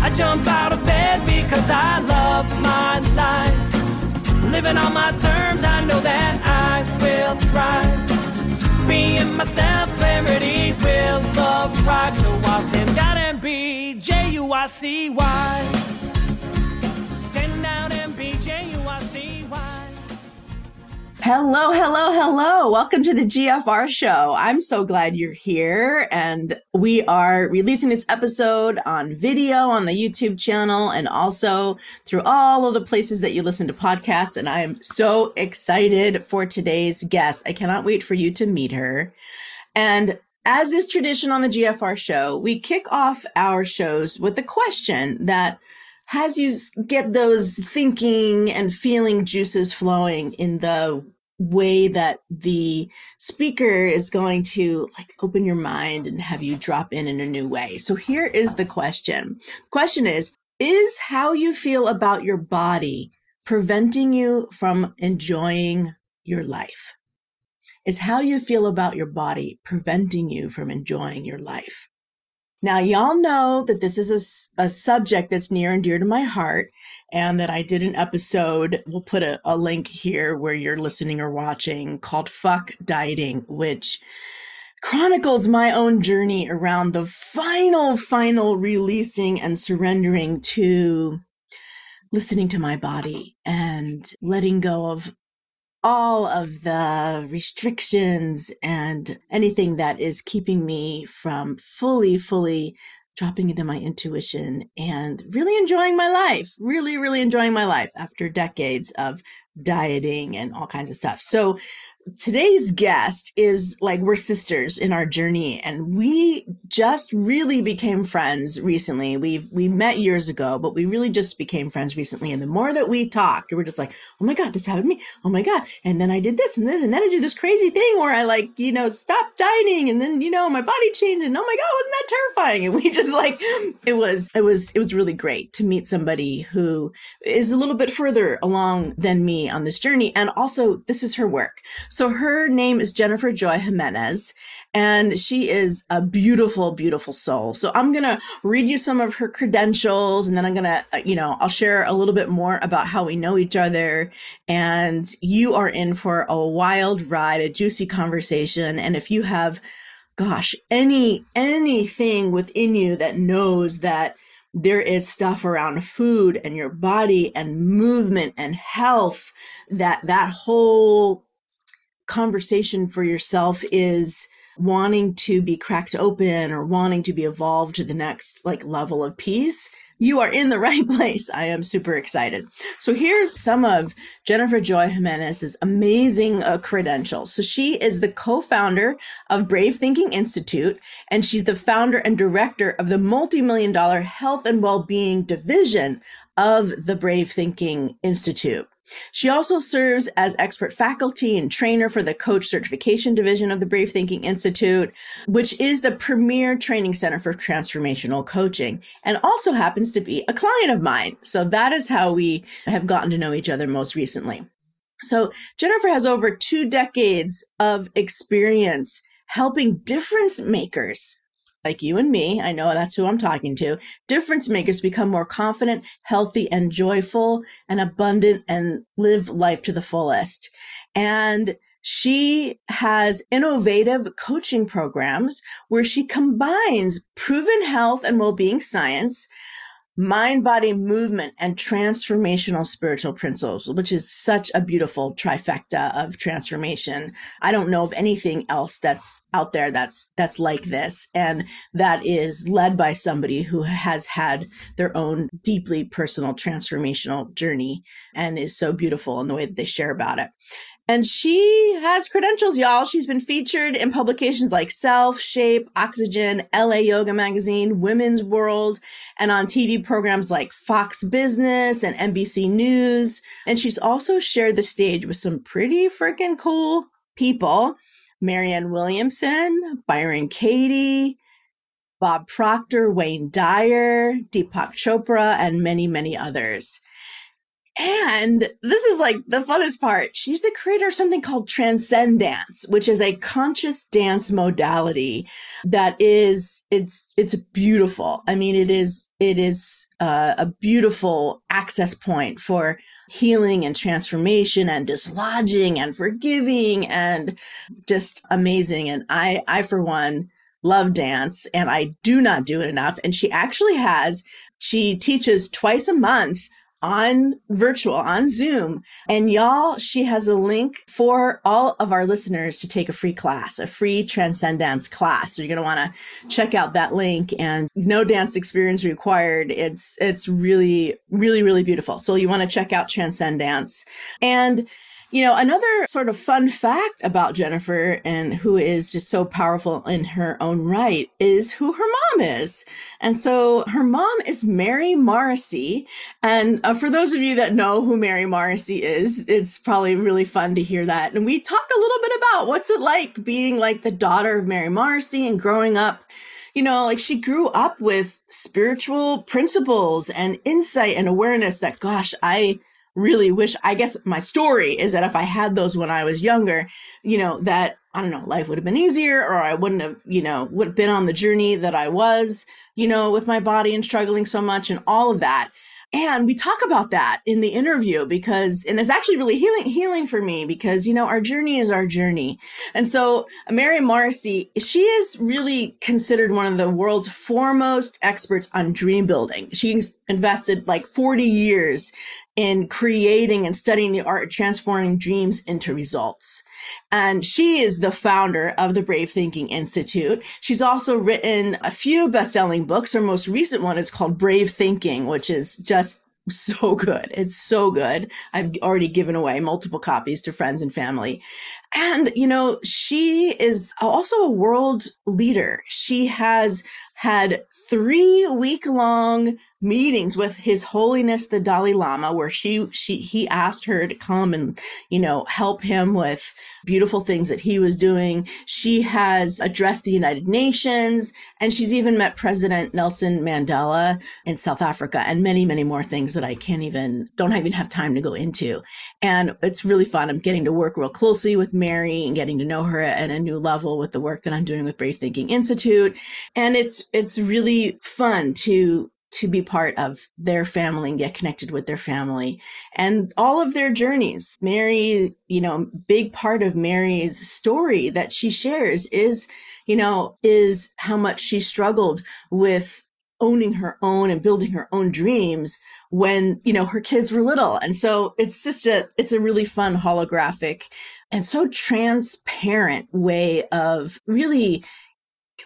I jump out of bed because I love my life. Living on my terms, I know that I will thrive. Being myself, clarity will arrive. So I'll out and be J Hello, hello, hello. Welcome to the GFR show. I'm so glad you're here. And we are releasing this episode on video on the YouTube channel and also through all of the places that you listen to podcasts. And I am so excited for today's guest. I cannot wait for you to meet her. And as is tradition on the GFR show, we kick off our shows with the question that has you get those thinking and feeling juices flowing in the way that the speaker is going to like open your mind and have you drop in in a new way. So here is the question. The question is, is how you feel about your body preventing you from enjoying your life? Is how you feel about your body preventing you from enjoying your life? Now, y'all know that this is a, a, subject that's near and dear to my heart, and that I did an episode. We'll put a, a link here where you're listening or watching called Fuck Dieting, which chronicles my own journey around the final, final releasing and surrendering to listening to my body and letting go of all of the restrictions and anything that is keeping me from fully, fully dropping into my intuition and really enjoying my life, really, really enjoying my life after decades of dieting and all kinds of stuff. So today's guest is like we're sisters in our journey and we just really became friends recently. We've we met years ago but we really just became friends recently and the more that we talked we were just like oh my god this happened to me. Oh my god. And then i did this and this and then i did this crazy thing where i like you know stopped dining and then you know my body changed and oh my god wasn't that terrifying? And we just like it was it was it was really great to meet somebody who is a little bit further along than me on this journey. And also this is her work. so her name is Jennifer Joy Jimenez, and she is a beautiful, beautiful soul. So I'm going to read you some of her credentials, and then I'm going to, uh, you know, I'll share a little bit more about how we know each other. And you are in for a wild ride, a juicy conversation. And if you have, gosh, any, anything within you that knows that there is stuff around food and your body and movement and health that that whole conversation for yourself is wanting to be cracked open or wanting to be evolved to the next like level of peace you are in the right place. I am super excited. So here's some of Jennifer Joy Jimenez's amazing uh, credentials. So she is the co-founder of Brave Thinking Institute, and she's the founder and director of the multi-million dollar health and well-being division of the Brave Thinking Institute. She also serves as expert faculty and trainer for the Coach Certification Division of the Brave Thinking Institute, which is the premier training center for transformational coaching, and also happens to be a client of mine. So that is how we have gotten to know each other most recently. So Jennifer has over two decades of experience helping difference makers like you and me, I know that's who I'm talking to, difference makers become more confident, healthy, and joyful and abundant and live life to the fullest. And she has innovative coaching programs where she combines proven health and well-being science mind body movement and transformational spiritual principles, which is such a beautiful trifecta of transformation. I don't know of anything else that's out there that's that's like this and that is led by somebody who has had their own deeply personal transformational journey and is so beautiful in the way that they share about it. And she has credentials, y'all. She's been featured in publications like Self, Shape, Oxygen, LA Yoga Magazine, Women's World, and on TV programs like Fox Business and NBC News. And she's also shared the stage with some pretty freaking cool people Marianne Williamson, Byron Katie, Bob Proctor, Wayne Dyer, Deepak Chopra, and many, many others. And this is like the funnest part. She's the creator of something called Transcendance, which is a conscious dance modality that is, it's, it's beautiful. I mean, it is, it is uh, a beautiful access point for healing and transformation and dislodging and forgiving and just amazing. And I, I, for one, love dance and I do not do it enough. And she actually has, she teaches twice a month on virtual, on Zoom. And y'all, she has a link for all of our listeners to take a free class, a free Transcendance class. So you're going to want to check out that link and no dance experience required. It's, it's really, really, really beautiful. So you want to check out Transcendance and you know, another sort of fun fact about Jennifer and who is just so powerful in her own right is who her mom is. And so her mom is Mary Morrissey. And uh, for those of you that know who Mary Morrissey is, it's probably really fun to hear that. And we talk a little bit about what's it like being like the daughter of Mary Morrissey and growing up you know, like she grew up with spiritual principles and insight and awareness that, gosh, I really wish, I guess my story is that if I had those when I was younger, you know, that I don't know, life would have been easier or I wouldn't have, you know, would have been on the journey that I was, you know, with my body and struggling so much and all of that. And we talk about that in the interview because, and it's actually really healing, healing for me because, you know, our journey is our journey. And so Mary Morrissey, she is really considered one of the world's foremost experts on dream building. She's invested like 40 years in creating and studying the art of transforming dreams into results. And she is the founder of the Brave Thinking Institute. She's also written a few best-selling books. Her most recent one is called Brave Thinking, which is just so good. It's so good. I've already given away multiple copies to friends and family. And, you know, she is also a world leader. She has had three week long meetings with his holiness the dalai lama where she she he asked her to come and you know help him with beautiful things that he was doing. She has addressed the united nations and she's even met president nelson mandela in south africa and many many more things that i can't even don't even have time to go into. And it's really fun. I'm getting to work real closely with mary and getting to know her at a new level with the work that i'm doing with brave thinking institute. And it's it's really fun to to be part of their family and get connected with their family and all of their journeys. Mary, you know, big part of Mary's story that she shares is, you know, is how much she struggled with owning her own and building her own dreams when, you know, her kids were little. And so it's just a, it's a really fun holographic and so transparent way of really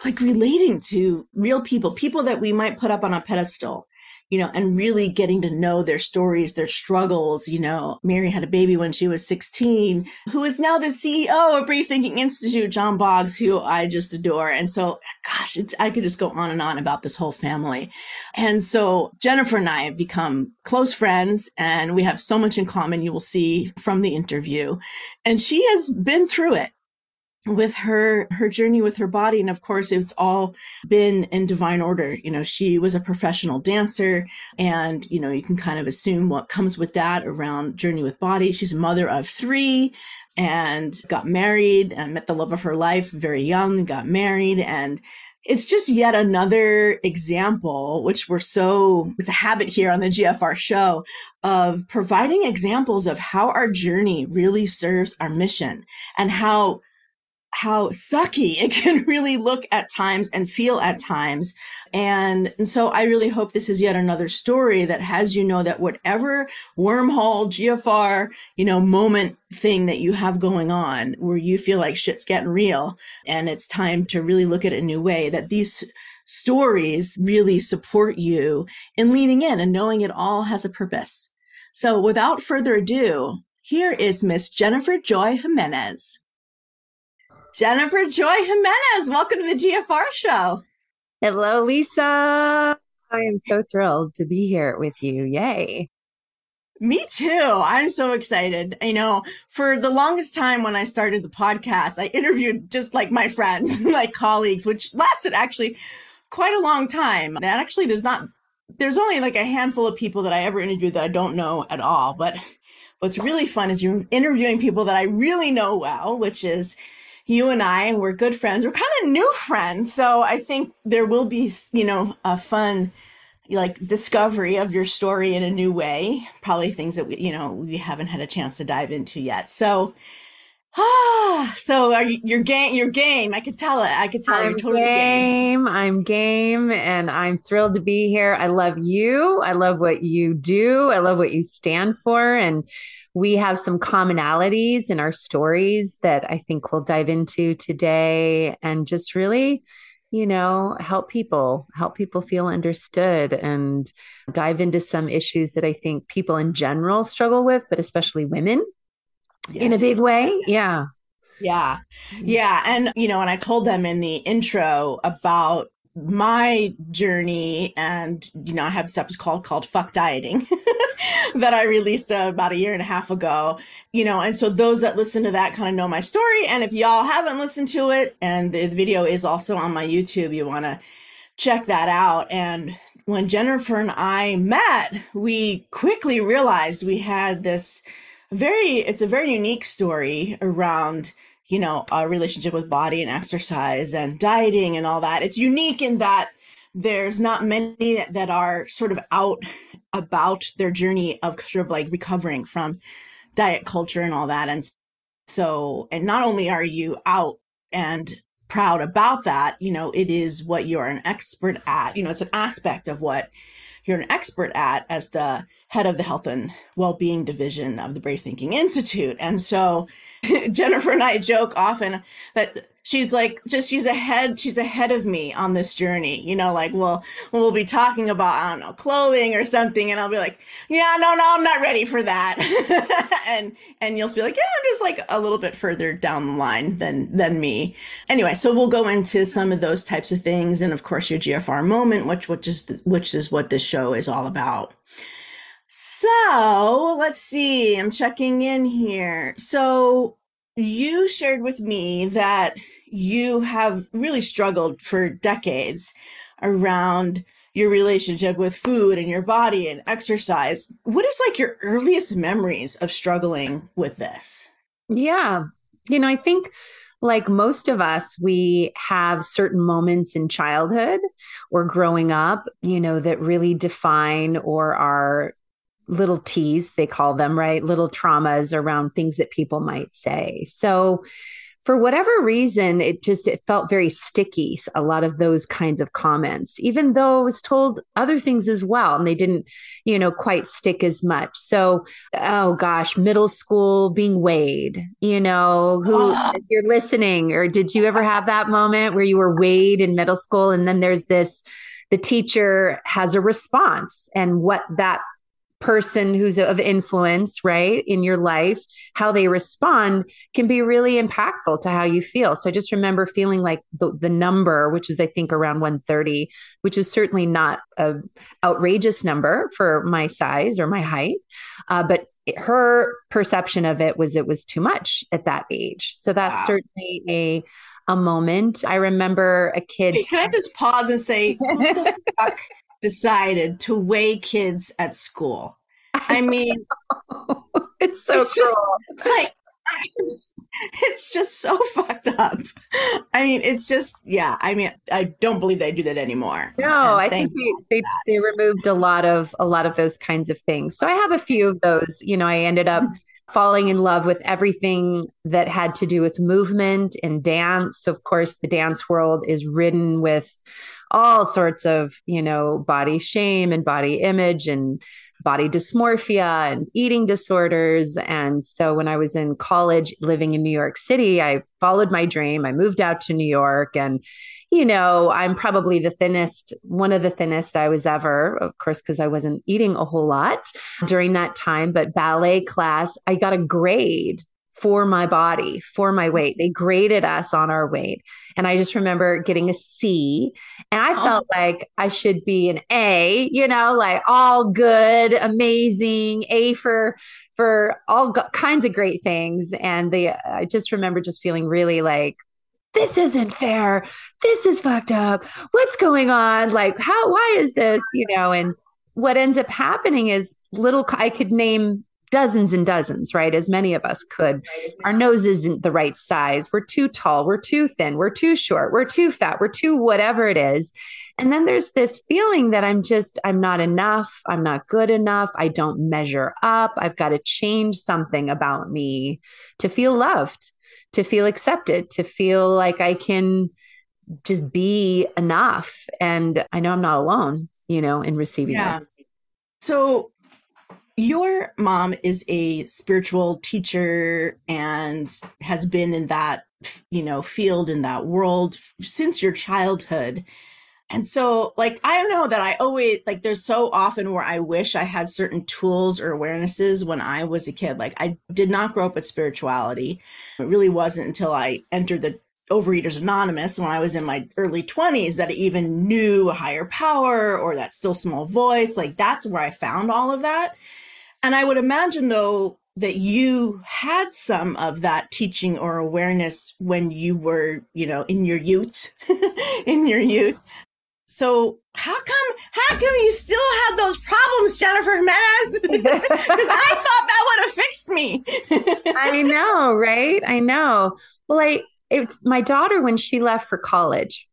like relating to real people, people that we might put up on a pedestal, you know, and really getting to know their stories, their struggles. You know, Mary had a baby when she was 16, who is now the CEO of Brave Thinking Institute, John Boggs, who I just adore. And so, gosh, it's I could just go on and on about this whole family. And so Jennifer and I have become close friends and we have so much in common. You will see from the interview. And she has been through it with her her journey with her body. And of course it's all been in divine order. You know she was a professional dancer and you know you can kind of assume what comes with that around journey with body. She's a mother of 3 and got married and met the love of her life very young got married. And it's just yet another example, which we're so, it's a habit here on the GFR show of providing examples of how our journey really serves our mission and how how sucky it can really look at times and feel at times. And, and so I really hope this is yet another story that has you know that whatever wormhole, GFR, you know, moment thing that you have going on where you feel like shit's getting real and it's time to really look at it a new way, that these stories really support you in leaning in and knowing it all has a purpose. So without further ado, here is Miss Jennifer Joy Jimenez. Jennifer Joy Jimenez, welcome to the GFR show. Hello, Lisa. I am so thrilled to be here with you. Yay. Me too. I'm so excited. You know, for the longest time when I started the podcast, I interviewed just like my friends, like colleagues, which lasted actually quite a long time. And actually, there's not, there's only like a handful of people that I ever interviewed that I don't know at all. But what's really fun is you're interviewing people that I really know well, which is you and I. We're good friends. We're kind of new friends. So I think there will be, you know, a fun, like discovery of your story in a new way. Probably things that we, you know, we haven't had a chance to dive into yet. So, Ah, so are you, you're game. You're game. I could tell it. I could tell I'm you're totally game. I'm game, and I'm thrilled to be here. I love you. I love what you do. I love what you stand for, and we have some commonalities in our stories that I think we'll dive into today, and just really, you know, help people, help people feel understood, and dive into some issues that I think people in general struggle with, but especially women Yes. in a big way. Yeah. Yeah. Mm-hmm. Yeah. And, you know, and I told them in the intro about my journey and, you know, I have this episode called, called Fuck Dieting that I released uh, about a year and a half ago, you know, and so those that listen to that kind of know my story. And if y'all haven't listened to it and the video is also on my YouTube, you want to check that out. And when Jennifer and I met, we quickly realized we had this very it's a very unique story around you know our relationship with body and exercise and dieting and all that it's unique in that there's not many that, that are sort of out about their journey of sort of like recovering from diet culture and all that. And so and not only are you out and proud about that you know it is what you're an expert at. You know it's an aspect of what you're an expert at as the head of the health and well-being division of the brave thinking institute. And so jennifer and i joke often that she's like just she's ahead she's ahead of me on this journey you know like we'll we'll be talking about i don't know clothing or something and i'll be like yeah no no i'm not ready for that. And and you'll be like yeah i'm just like a little bit further down the line than than me. Anyway so we'll go into some of those types of things and of course your gfr moment which which is which is what this show is all about so let's see i'm checking in here so you shared with me that you have really struggled for decades around your relationship with food and your body and exercise. What is like your earliest memories of struggling with this? Yeah. You know, I think like most of us, we have certain moments in childhood or growing up, you know, that really define or are little T's, they call them, right? Little traumas around things that people might say. So, for whatever reason, it just it felt very sticky. A lot of those kinds of comments, even though I was told other things as well, and they didn't, you know, quite stick as much. So, oh gosh, middle school being weighed, you know, who oh. you're listening, or did you ever have that moment where you were weighed in middle school, and then there's this the teacher has a response and what that person who's of influence, right, in your life, how they respond can be really impactful to how you feel. So I just remember feeling like the, the number, which is I think around 130, which is certainly not a outrageous number for my size or my height, uh, but her perception of it was it was too much at that age. So that's wow. certainly a a moment. I remember a kid. Hey, can I just pause and say, what the fuck decided to weigh kids at school. I mean, it's so it's Just, like it's just so fucked up. I mean, it's just yeah. I mean, I don't believe they do that anymore. No, I think they, they, they removed a lot of a lot of those kinds of things. So I have a few of those. You know, I ended up mm-hmm. falling in love with everything that had to do with movement and dance. Of course, the dance world is ridden with all sorts of, you know, body shame and body image and body dysmorphia and eating disorders. And so when I was in college living in New York City, I followed my dream. I moved out to New York and you know, I'm probably the thinnest, one of the thinnest I was ever, of course, because I wasn't eating a whole lot during that time. But ballet class, I got a grade for my body, for my mm-hmm. weight. They graded us on our weight. And I just remember getting a C. And I oh. felt like I should be an A, you know, like all good, amazing, A for for all kinds of great things. And the I just remember just feeling really like this isn't fair. This is fucked up. What's going on? Like, how, why is this? You know, and what ends up happening is little, I could name dozens and dozens, right? As many of us could. Our nose isn't the right size. We're too tall. We're too thin. We're too short. We're too fat. We're too whatever it is. And then there's this feeling that I'm just, I'm not enough. I'm not good enough. I don't measure up. I've got to change something about me to feel loved, to feel accepted, to feel like I can just be enough. And I know I'm not alone, you know, in receiving yeah. this. So your mom is a spiritual teacher and has been in that you know field in that world since your childhood and so like i know that i always like there's so often where i wish i had certain tools or awarenesses when i was a kid like i did not grow up with spirituality it really wasn't until i entered the Overeaters Anonymous when I was in my early 20s that I even knew a higher power or that still small voice. Like that's where I found all of that. And I would imagine, though, that you had some of that teaching or awareness when you were, you know, in your youth, in your youth. So how come, how come you still had those problems, Jennifer Jimenez? Because I thought that would have fixed me. I know, right? I know. Well, I, it's my daughter when she left for college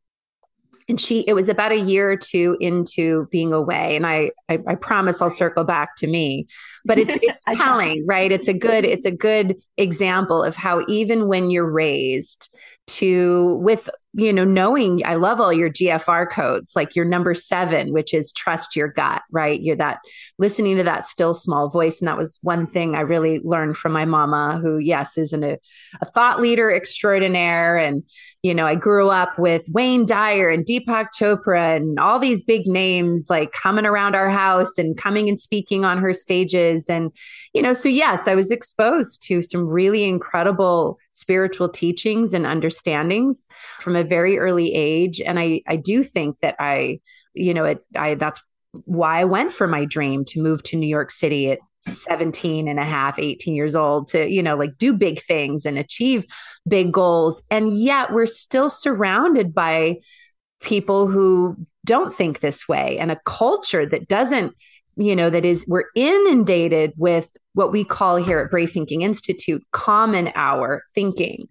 and she it was about a year or two into being away. And I, I i, promise i'll circle back to me. But it's it's telling right? It's a good it's a good example of how even when you're raised to with you know knowing i love all your gfr codes like your number seven which is trust your gut right? You're that listening to that still small voice. And that was one thing i really learned from my mama who yes is an, a, a thought leader extraordinaire. And you know i grew up with wayne dyer and deepak chopra and all these big names like coming around our house and coming and speaking on her stages. And you know so yes i was exposed to some really incredible spiritual teachings and understandings from a very early age. And i i do think that i you know it i that's why i went for my dream to move to new york city at 17 and a half 18 years old to you know like do big things and achieve big goals. And yet we're still surrounded by people who don't think this way and a culture that doesn't you know that is we're inundated with what we call here at brave thinking institute common hour thinking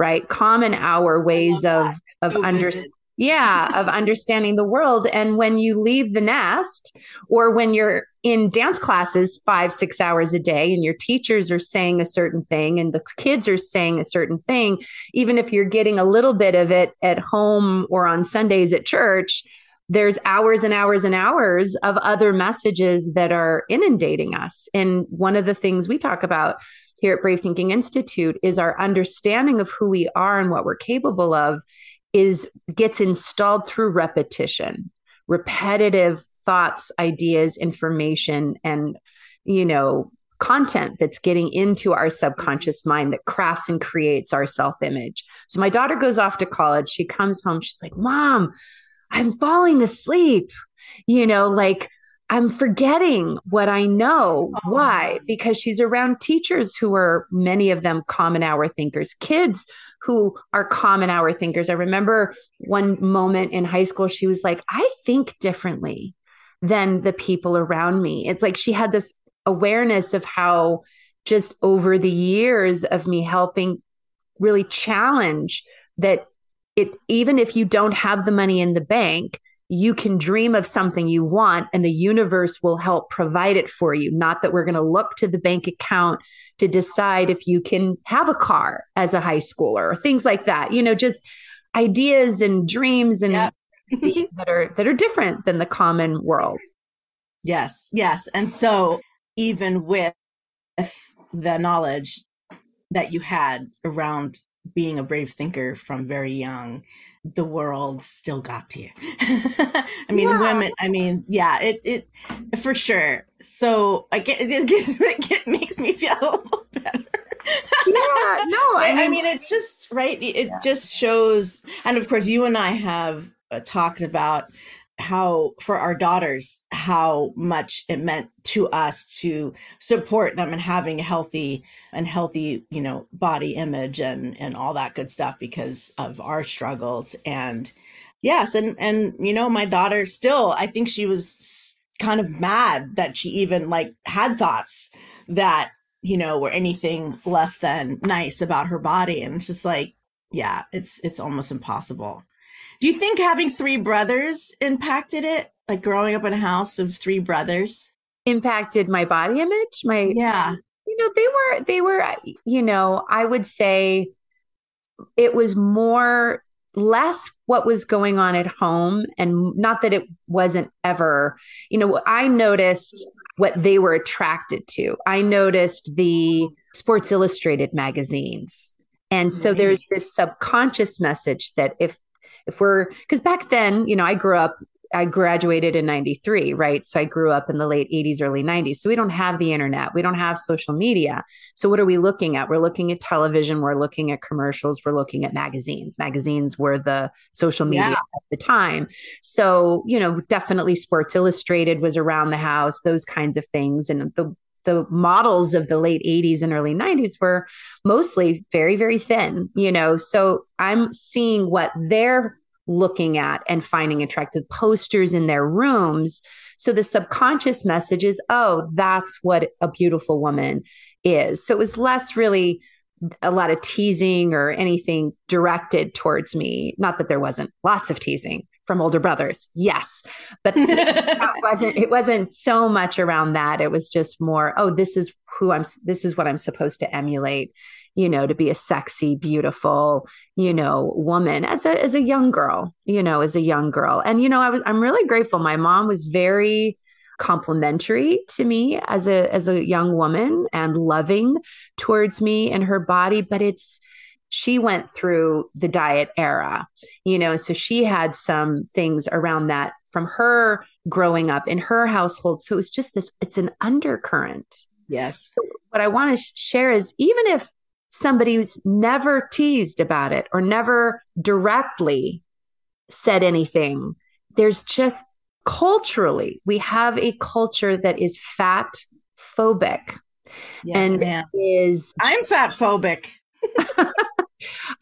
right? Common hour ways of of understanding yeah of understanding the world. And when you leave the nest or when you're in dance classes five six hours a day and your teachers are saying a certain thing and the kids are saying a certain thing even if you're getting a little bit of it at home or on sundays at church there's hours and hours and hours of other messages that are inundating us. And one of the things we talk about here at brave thinking institute is our understanding of who we are and what we're capable of is gets installed through repetition repetitive thoughts ideas information and you know content that's getting into our subconscious mm-hmm. mind that crafts and creates our self image so my daughter goes off to college. She comes home. She's like mom i'm falling asleep you know like I'm forgetting what I know. Oh. Why? Because she's around teachers who are many of them common hour thinkers, kids who are common hour thinkers. I remember one moment in high school, she was like, I think differently than the people around me. It's like she had this awareness of how just over the years of me helping really challenge that it even if you don't have the money in the bank you can dream of something you want and the universe will help provide it for you. Not that we're going to look to the bank account to decide if you can have a car as a high schooler or things like that. You know, just ideas and dreams and yeah. that are that are different than the common world. Yes, yes. And so even with the knowledge that you had around being a brave thinker from very young, the world still got to you. I mean, yeah. women. I mean, yeah, it it for sure. So I get it, gives, it makes me feel a little better. yeah, no, I mean, I mean, it's just right. It yeah. just shows, and of course, you and I have uh, talked about how for our daughters how much it meant to us to support them and having a healthy and healthy you know body image and and all that good stuff because of our struggles. And yes and and you know my daughter still i think she was kind of mad that she even like had thoughts that you know were anything less than nice about her body. And it's just like yeah it's it's almost impossible do you think having three brothers impacted it? Like growing up in a house of three brothers? Impacted my body image? My Yeah. You know, they were they were you know, I would say it was more less what was going on at home and not that it wasn't ever you know i noticed what they were attracted to i noticed the sports illustrated magazines and so there's this subconscious message that if if we're because back then you know i grew up I graduated in 93, right? So I grew up in the late 80s, early 90s. So we don't have the internet. We don't have social media. So what are we looking at? We're looking at television. We're looking at commercials. We're looking at magazines. Magazines were the social media yeah. at the time. So, you know, definitely Sports Illustrated was around the house, those kinds of things. And the the models of the late 80s and early 90s were mostly very very thin you know so i'm seeing what they're looking at and finding attractive posters in their rooms so the subconscious message is oh that's what a beautiful woman is so it was less really a lot of teasing or anything directed towards me not that there wasn't lots of teasing from older brothers. Yes. But it wasn't it wasn't so much around that. It was just more, oh, this is who I'm this is what I'm supposed to emulate, you know, to be a sexy, beautiful, you know, woman as a as a young girl, you know, as a young girl. And you know, I was I'm really grateful. My mom was very complimentary to me as a as a young woman and loving towards me and her body, but it's she went through the diet era, you know, so she had some things around that from her growing up in her household. So it's just this, it's an undercurrent. Yes. What I want to share is even if somebody's never teased about it or never directly said anything, there's just culturally, we have a culture that is fat phobic. Yes, and ma'am. is I'm fat phobic.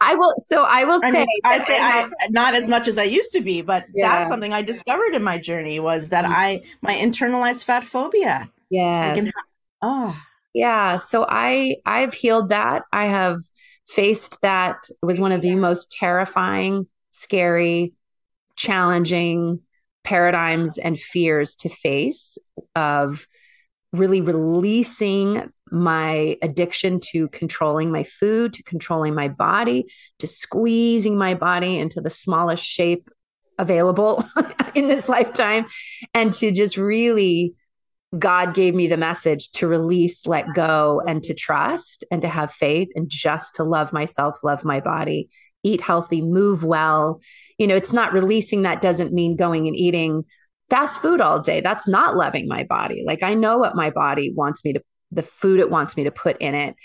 I will. So I will say. I mean, I'd say I, not as much as I used to be, but yeah. that's something I discovered in my journey was that mm-hmm. I my internalized fat phobia. Yes. oh. Yeah. So I I've healed that. I have faced that. It was one of the most terrifying, scary, challenging paradigms and fears to face of really releasing my addiction to controlling my food, to controlling my body, to squeezing my body into the smallest shape available in this lifetime, and to just really, God gave me the message to release, let go, and to trust and to have faith and just to love myself, love my body, eat healthy, move well. You know, it's not releasing that doesn't mean going and eating fast food all day. That's not loving my body. Like I know what my body wants me to the food it wants me to put in it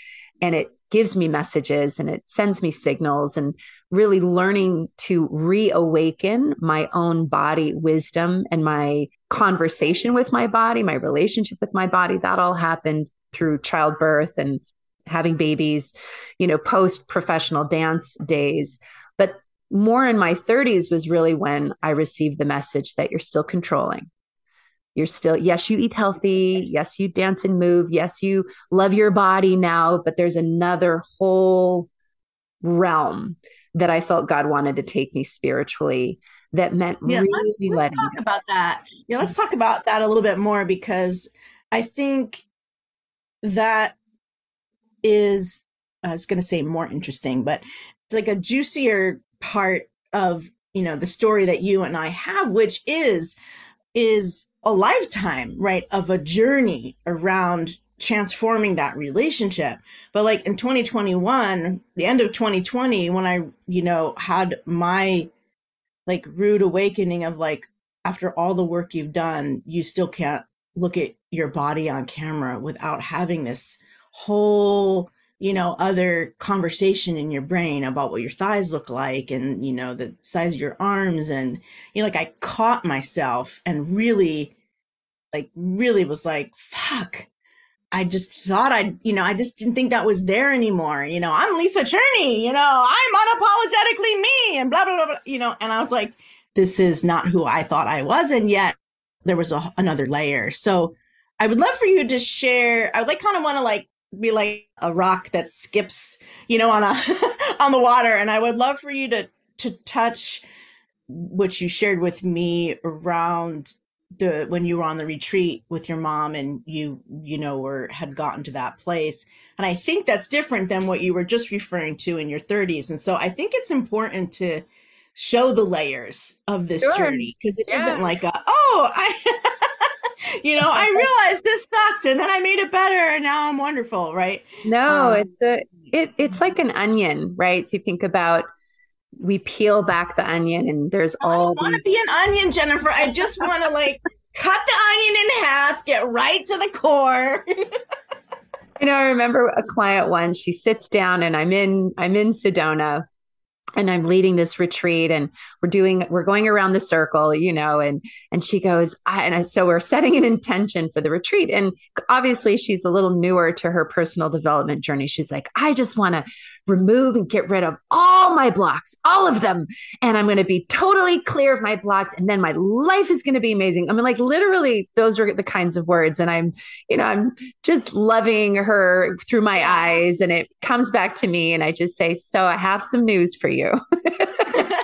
and it gives me messages and it sends me signals and really learning to reawaken my own body wisdom and my conversation with my body my relationship with my body. That all happened through childbirth and having babies you know post professional dance days. But more in my 30s was really when i received the message that you're still controlling. You're still yes you eat healthy. Yes you dance and move. Yes you love your body now but there's another whole realm that i felt god wanted to take me spiritually that meant yeah, really let's, let's letting talk about that. Yeah, let's mm. talk about that a little bit more because I think that is I was going to say more interesting, but it's like a juicier part of you know the story that you and I have, which is is a lifetime, right, of a journey around transforming that relationship. But like in 2021, the end of 2020, when I, you know, had my like rude awakening of like, after all the work you've done, you still can't look at your body on camera without having this whole you know other conversation in your brain about what your thighs look like and you know the size of your arms and you know like i caught myself and really like really was like fuck I just thought I'd, you know, I just didn't think that was there anymore. You know, I'm Lisa Cherney, you know, I'm unapologetically me and blah, blah, blah, blah, you know, and I was like, this is not who I thought I was. And yet there was a, another layer. So I would love for you to share, I would like kind of want to like be like a rock that skips, you know, on a, on the water. And I would love for you to, to touch what you shared with me around the when you were on the retreat with your mom and you you know were had gotten to that place and i think that's different than what you were just referring to in your 30s and so i think it's important to show the layers of this sure. journey because it yeah. not like a oh i you know i realized this sucked and then i made it better and now i'm wonderful right no um, it's a it it's like an onion right to think about we peel back the onion and there's all I want to be an onion, Jennifer. I just want to like cut the onion in half, get right to the core. you know, I remember a client once, she sits down and I'm in I'm in Sedona and I'm leading this retreat and we're doing we're going around the circle, you know, and and she goes, I, and I, so we're setting an intention for the retreat. And obviously she's a little newer to her personal development journey. She's like, I just want to remove and get rid of all my blocks, all of them. And I'm going to be totally clear of my blocks. And then my life is going to be amazing. I mean, like literally, those are the kinds of words. And I'm, you know, I'm just loving her through my eyes. And it comes back to me. And I just say, So I have some news for you.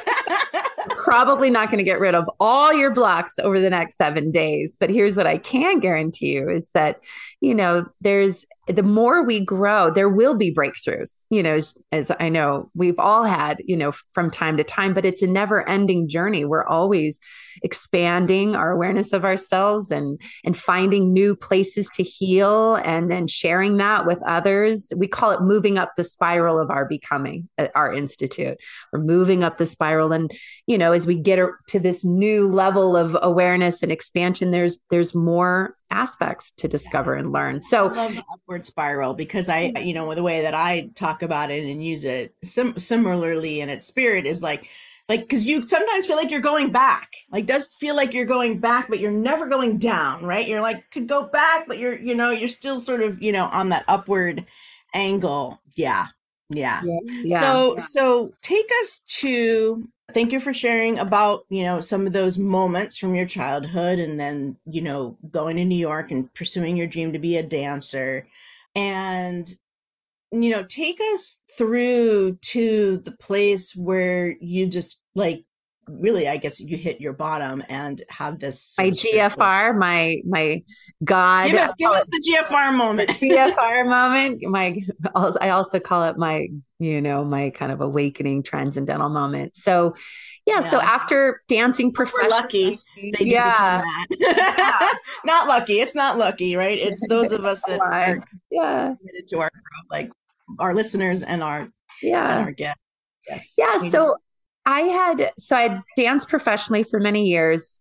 probably not going to get rid of all your blocks over the next seven days. But here's what I can guarantee you is that, you know, there's the more we grow, there will be breakthroughs, you know, as, as, I know we've all had, you know, from time to time, but it's a never ending journey. We're always expanding our awareness of ourselves and, and finding new places to heal and then sharing that with others. We call it moving up the spiral of our becoming at our institute. We're moving up the spiral. And, you know, as we get to this new level of awareness and expansion, there's, there's more aspects to discover and learn. So I love the upward spiral because I, mm. you know, the way that I talk about it and use it sim- similarly in its spirit is like, like, cause you sometimes feel like you're going back, like does feel like you're going back, but you're never going down, right? You're like, could go back, but you're, you know, you're still sort of, you know, on that upward angle. Yeah. Yeah. yeah. So, yeah. so take us to thank you for sharing about you know some of those moments from your childhood and then you know going to new york and pursuing your dream to be a dancer and you know take us through to the place where you just like really i guess you hit your bottom and have this my gfr my my god give us, give us the gfr moment. gfr moment my i also call it my you know my kind of awakening transcendental moment. So yeah, yeah. so after dancing professionally we're lucky. yeah. yeah. not lucky. It's not lucky right? It's those of us that are yeah. committed to our like our listeners and our yeah and our guests yes yeah we so just- I had so I danced professionally for many years.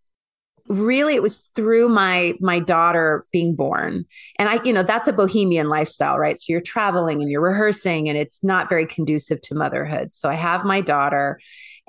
Really, it was through my my daughter being born, and I, you know, that's a bohemian lifestyle, right? So you're traveling and you're rehearsing, and it's not very conducive to motherhood. So I have my daughter,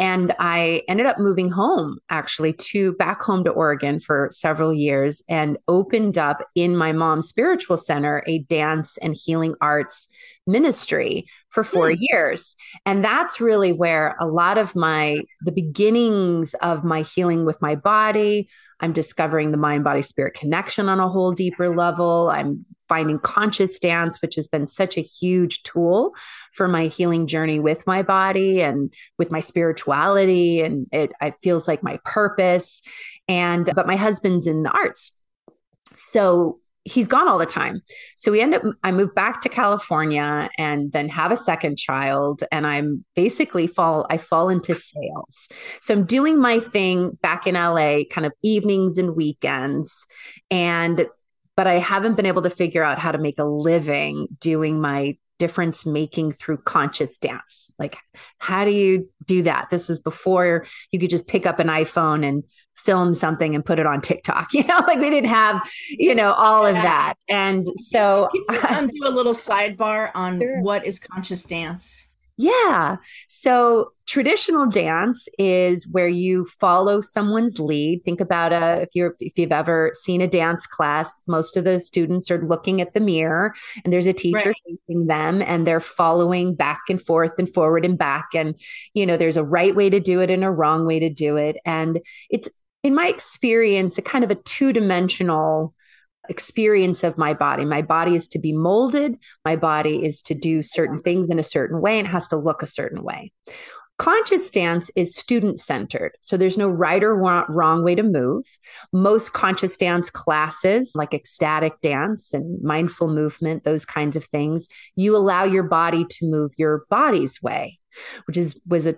and I ended up moving home actually to back home to Oregon for several years, and opened up in my mom's spiritual center a dance and healing arts ministry for four mm. years and that's really where a lot of my the beginnings of my healing with my body i'm discovering the mind body spirit connection on a whole deeper level i'm finding conscious dance, which has been such a huge tool for my healing journey with my body and with my spirituality. And it, it feels like my purpose. And, but my husband's in the arts. So he's gone all the time. So we end up, I move back to California and then have a second child. And I'm basically fall, I fall into sales. So I'm doing my thing back in LA, kind of evenings and weekends. And, but I haven't been able to figure out how to make a living doing my difference making through conscious dance. Like, how do you do that? This was before you could just pick up an iPhone and film something and put it on TikTok. You know, like we didn't have, you know, all of that. And so I'm um, do a little sidebar on sure. what is conscious dance. Yeah. So traditional dance is where you follow someone's lead. Think about a if you're if you've ever seen a dance class, most of the students are looking at the mirror and there's a teacher right. facing them and they're following back and forth and forward and back and you know there's a right way to do it and a wrong way to do it and it's in my experience, a kind of a two dimensional experience of my body. My body is to be molded, my body is to do certain things in a certain way and has to look a certain way. Conscious dance is student centered. So there's no right or wrong way to move. Most conscious dance classes, like ecstatic dance and mindful movement, those kinds of things, you allow your body to move your body's way, which is was a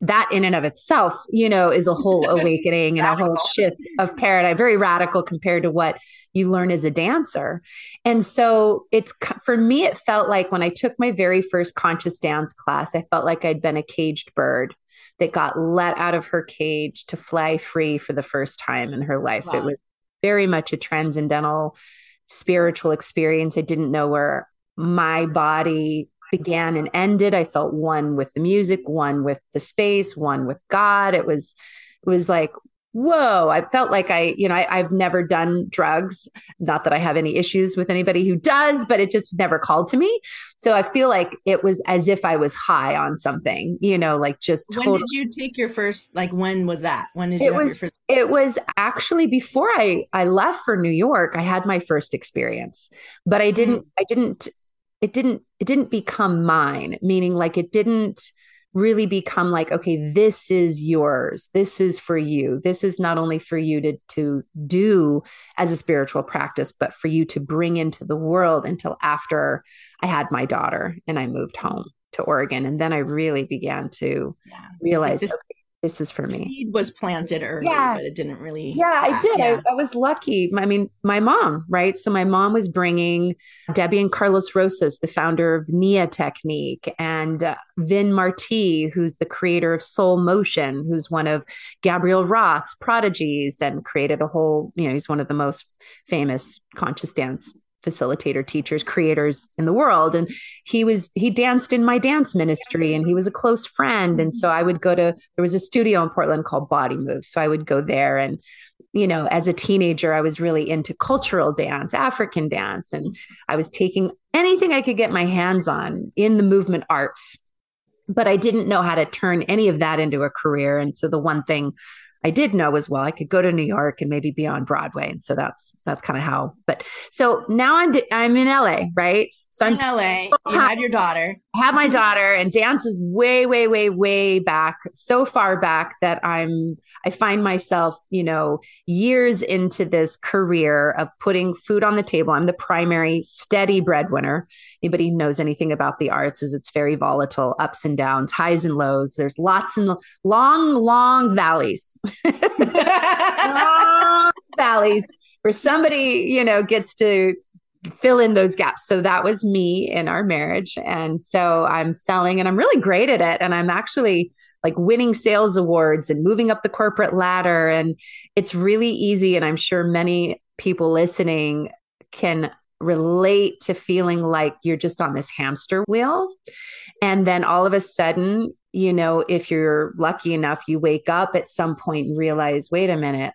that in and of itself, you know, is a whole awakening and a whole shift of paradigm, very radical compared to what you learn as a dancer. And so it's for me, it felt like when I took my very first conscious dance class, I felt like I'd been a caged bird that got let out of her cage to fly free for the first time in her life. Wow. It was very much a transcendental spiritual experience. I didn't know where my body began and ended. I felt one with the music, one with the space, one with God. It was, it was like, whoa, I felt like I, you know, I, have never done drugs. Not that I have any issues with anybody who does, but it just never called to me. So I feel like it was as if I was high on something, you know, like just. When did you take your first? Like, when was that? When did you? It was. First- it was actually before I I left for New York. I had my first experience, but I didn't. Mm. I didn't it didn't it didn't become mine meaning like it didn't really become like okay this is yours. This is for you. This is not only for you to to do as a spiritual practice but for you to bring into the world until after i had my daughter and i moved home to oregon. And then i really began to yeah. realize this, okay, this is for me. Seed was planted early, yeah. but it didn't really. Yeah, I did. Yeah. I, I, was lucky. I mean, my mom, right? So my mom was bringing Debbie and Carlos Rosas, the founder of Nia Technique, and uh, Vinn Marti, who's the creator of Soul Motion, who's one of Gabriel Roth's prodigies and created a whole, you know, he's one of the most famous conscious dance facilitator teachers creators in the world. And he was he danced in my dance ministry and he was a close friend. And so i would go to there was a studio in portland called body move. So i would go there and you know as a teenager i was really into cultural dance african dance. And i was taking anything i could get my hands on in the movement arts but i didn't know how to turn any of that into a career. And so the one thing I did know as well I could go to New York and maybe be on Broadway, and so that's that's kind of how. But so now I'm I'm in LA, right? So I'm in LA. You had your daughter. I have my daughter, and dance is way, way, way, way back, so far back that I'm. I find myself, you know, years into this career of putting food on the table. I'm the primary steady breadwinner. Anybody knows anything about the arts is it's very volatile, ups and downs, highs and lows. There's lots and long, long valleys. long valleys where somebody, you know, gets to fill in those gaps. So that was me in our marriage. And so I'm selling and I'm really great at it. And I'm actually like winning sales awards and moving up the corporate ladder. And it's really easy. And I'm sure many people listening can relate to feeling like you're just on this hamster wheel. And then all of a sudden, you know, if you're lucky enough, you wake up at some point and realize, wait a minute,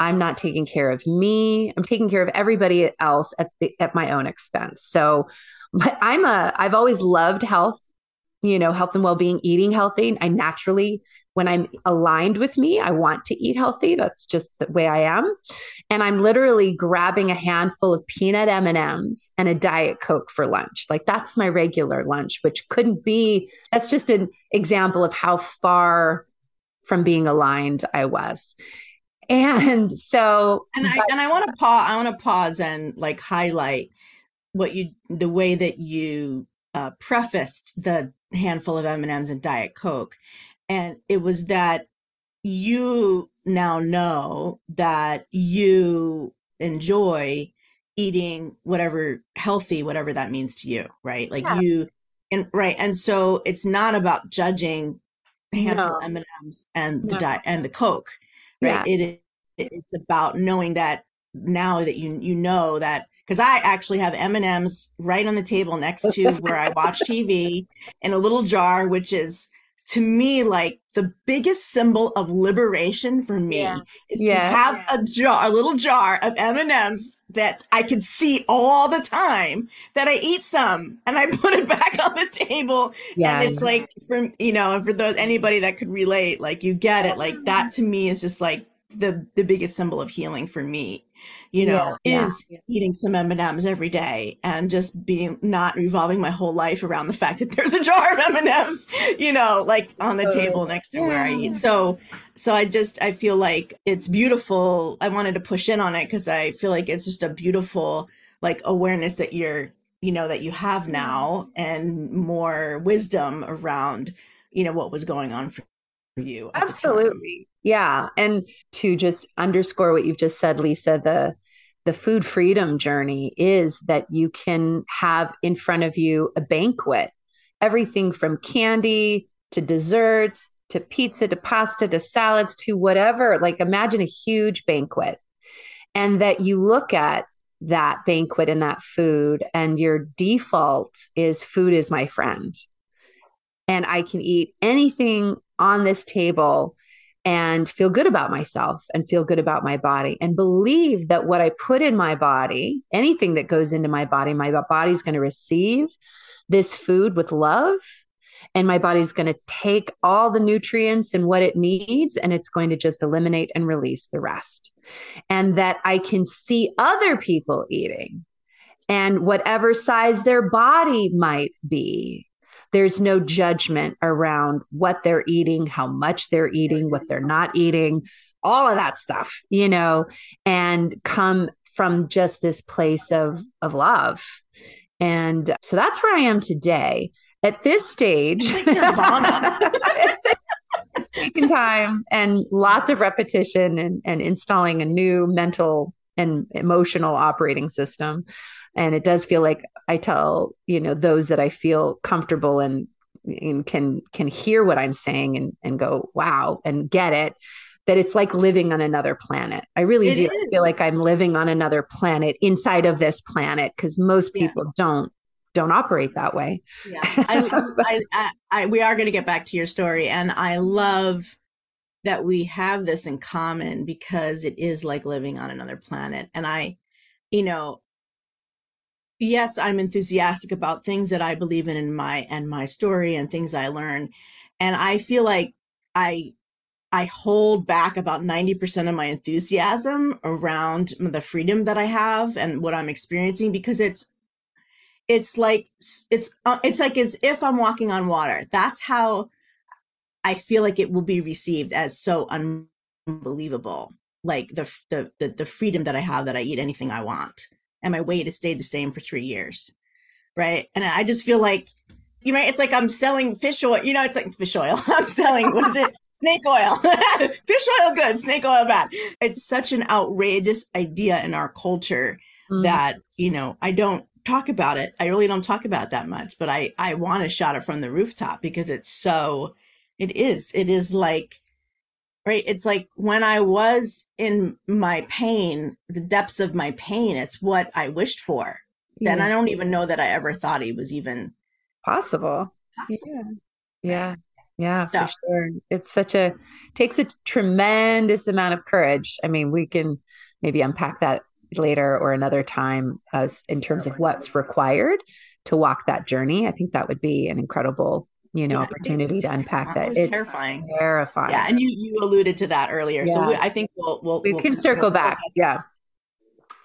I'm not taking care of me. I'm taking care of everybody else at the at my own expense. So but I'm a I've always loved health, you know, health and well-being, eating healthy. I naturally when I'm aligned with me, I want to eat healthy. That's just the way I am. And I'm literally grabbing a handful of peanut M&Ms and a diet coke for lunch. Like that's my regular lunch, which couldn't be that's just an example of how far from being aligned I was. And so and I and I want to pause I want to pause and like highlight what you the way that you uh, prefaced the handful of M&Ms and diet coke and it was that you now know that you enjoy eating whatever healthy whatever that means to you right like yeah. you and right and so it's not about judging a handful no. m&ms and the no. diet and the coke right yeah. it, it it's about knowing that now that you you know that because I actually have M and M's right on the table next to where I watch TV in a little jar, which is to me like the biggest symbol of liberation for me yeah. is yeah. to have a jar, a little jar of M and M's that I can see all the time. That I eat some and I put it back on the table. Yeah, and it's like for you know, for those anybody that could relate, like you get it. Like that mm-hmm. to me is just like the the biggest symbol of healing for me you know yeah, is yeah. eating some m&ms every day and just being not revolving my whole life around the fact that there's a jar of m&ms you know like on the table next to yeah. where i eat. So so i just i feel like it's beautiful. I wanted to push in on it because i feel like it's just a beautiful like awareness that you're you know that you have mm-hmm. now and more wisdom around you know what was going on for you absolutely yeah. And to just underscore what you've just said, Lisa, the the food freedom journey is that you can have in front of you a banquet, everything from candy to desserts to pizza to pasta to salads to whatever. Like imagine a huge banquet. And that you look at that banquet and that food, and your default is food is my friend. And I can eat anything on this table and feel good about myself and feel good about my body and believe that what I put in my body, anything that goes into my body, my body's going to receive this food with love. And my body's going to take all the nutrients and what it needs, and it's going to just eliminate and release the rest. And that I can see other people eating and whatever size their body might be there's no judgment around what they're eating, how much they're eating, what they're not eating, all of that stuff, you know, and come from just this place of of love. And so that's where I am today. At this stage, it's, it's taken time and lots of repetition and, and installing a new mental and emotional operating system and it does feel like i tell you know those that i feel comfortable and, and can can hear what i'm saying and and go wow and get it that it's like living on another planet i really it do is. feel like i'm living on another planet inside of this planet because most people yeah. don't don't operate that way yeah I, I, I, I we are going to get back to your story and i love that we have this in common because it is like living on another planet and i you know yes, I'm enthusiastic about things that I believe in in my and my story and things I learn. And I feel like I I hold back about 90% of my enthusiasm around the freedom that I have and what I'm experiencing because it's it's like it's uh, it's like as if I'm walking on water. That's how I feel like it will be received as so unbelievable. Like the the the, the freedom that I have that I eat anything I want and my weight has stayed the same for three years. Right. And I just feel like, you know, it's like I'm selling fish oil. You know, it's like fish oil. I'm selling, what is it? snake oil. fish oil good, snake oil bad. It's such an outrageous idea in our culture mm. that, you know, I don't talk about it. I really don't talk about that much, but I, I want to shout it from the rooftop because it's so, it is, it is like, right? It's like when i was in my pain the depths of my pain it's what i wished for. Yeah. then i don't even know that i ever thought it was even possible, possible. yeah. Yeah. Yeah for sure. It's such a takes a tremendous amount of courage. I mean we can maybe unpack that later or another time as in terms of what's required to walk that journey. I think that would be an incredible you know, yeah, opportunity to unpack that. It's terrifying. Terrifying. Yeah, and you you alluded to that earlier, yeah. so we, I think we'll we'll we we'll, can circle we'll, back. Yeah.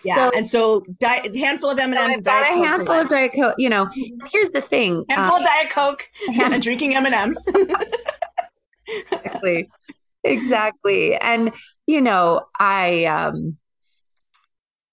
Yeah, so, and so di- handful of M and M's. Got a handful of Diet Coke. You know, here's the thing: handful um, of Diet Coke and drinking M and M's. Exactly, exactly. And you know, I um,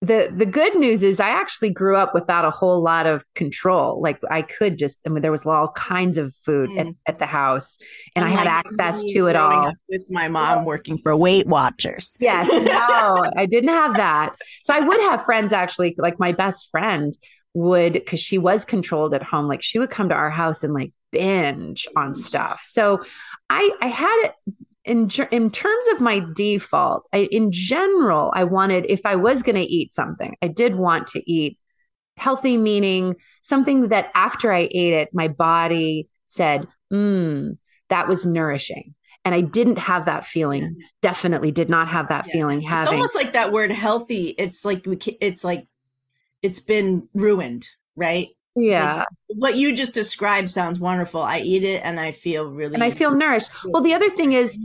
the the good news is I actually grew up without a whole lot of control. Like I could just, I mean, there was all kinds of food mm. at, at, the house, and, and I had access to it all. With my mom working for Weight Watchers. Yes, no, I didn't have that. So I would have friends actually, like my best friend would, because she was controlled at home. Like she would come to our house and like binge on stuff. So I I had it in in terms of my default, I, in general, I wanted if I was going to eat something, I did want to eat healthy, meaning something that after I ate it, my body said, "Mmm, that was nourishing." And I didn't have that feeling. Yeah. Definitely did not have that yeah. feeling. Having it's almost like that word "healthy." It's like we, it's like it's been ruined, right? Yeah. Like what you just described sounds wonderful. I eat it and I feel really And I feel nourished. Well, the other thing is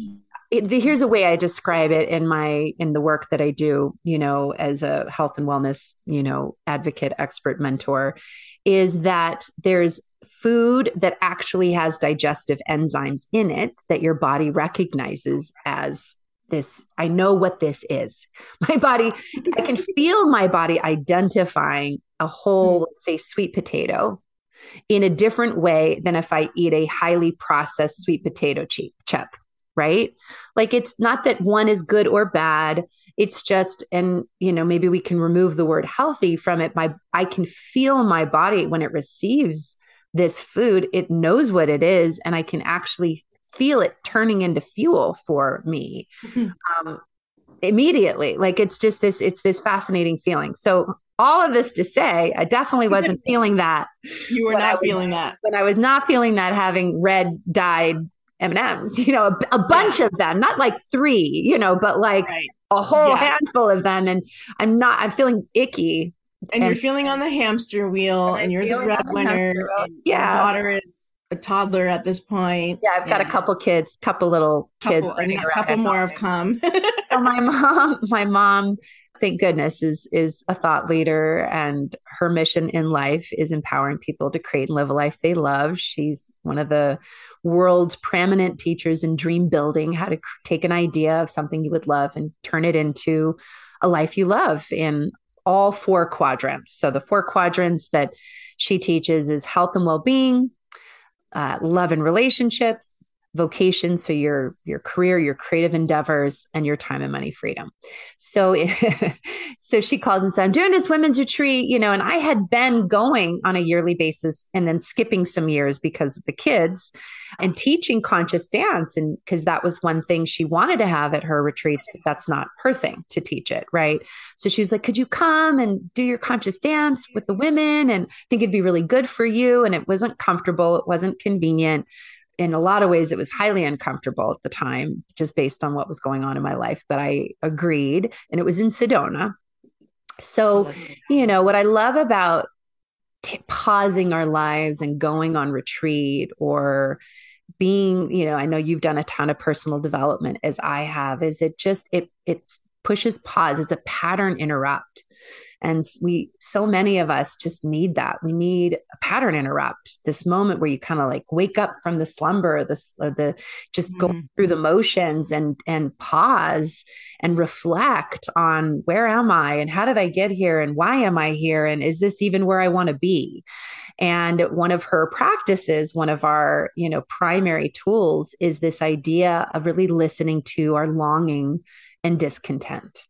it, the, here's a way I describe it in my in the work that I do, you know, as a health and wellness, you know, advocate, expert, mentor, is that there's food that actually has digestive enzymes in it that your body recognizes as this i know what this is my body i can feel my body identifying a whole, hmm. let's say, sweet potato in a different way than if I eat a highly processed sweet potato chip, right? Like it's not that one is good or bad. It's just, and you know, maybe we can remove the word healthy from it. My I can feel my body when it receives this food, it knows what it is, and I can actually feel it turning into fuel for me. Mm-hmm. Um, immediately like it's just this it's this fascinating feeling so all of this to say, I definitely wasn't feeling that. You were not was, feeling that. But I was not feeling that having red dyed M&Ms, you know, a, a bunch yeah. of them, not like three, you know, but like right. a whole yeah. handful of them. And I'm not, I'm feeling icky. And, and you're feeling on the hamster wheel and, and you're the breadwinner. Yeah. Your daughter is a toddler at this point. Yeah, I've got yeah. a couple kids, a couple little kids. Couple, a couple more have come. so my mom, my mom thank goodness is is a thought leader and her mission in life is empowering people to create and live a life they love she's one of the world's preeminent teachers in dream building how to take an idea of something you would love and turn it into a life you love in all four quadrants so the four quadrants that she teaches is health and well-being uh, love and relationships vocation so your your career your creative endeavors and your time and money freedom. So so she calls and said i'm doing this women's retreat you know and i had been going on a yearly basis and then skipping some years because of the kids and teaching conscious dance. And because that was one thing she wanted to have at her retreats but that's not her thing to teach it right? So she was like could you come and do your conscious dance with the women and think it'd be really good for you. And it wasn't comfortable. It wasn't convenient in a lot of ways it was highly uncomfortable at the time just based on what was going on in my life but i agreed and it was in sedona. So you know what i love about t- pausing our lives and going on retreat or being you know i know you've done a ton of personal development as i have is it just it it pushes pause it's a pattern interrupt and we, so many of us just need that. We need a pattern interrupt, this moment where you kind of like wake up from the slumber, this, or the just mm-hmm. go through the motions and, and pause and reflect on where am I and how did I get here and why am I here? And is this even where I want to be? And one of her practices, one of our, you know, primary tools is this idea of really listening to our longing and discontent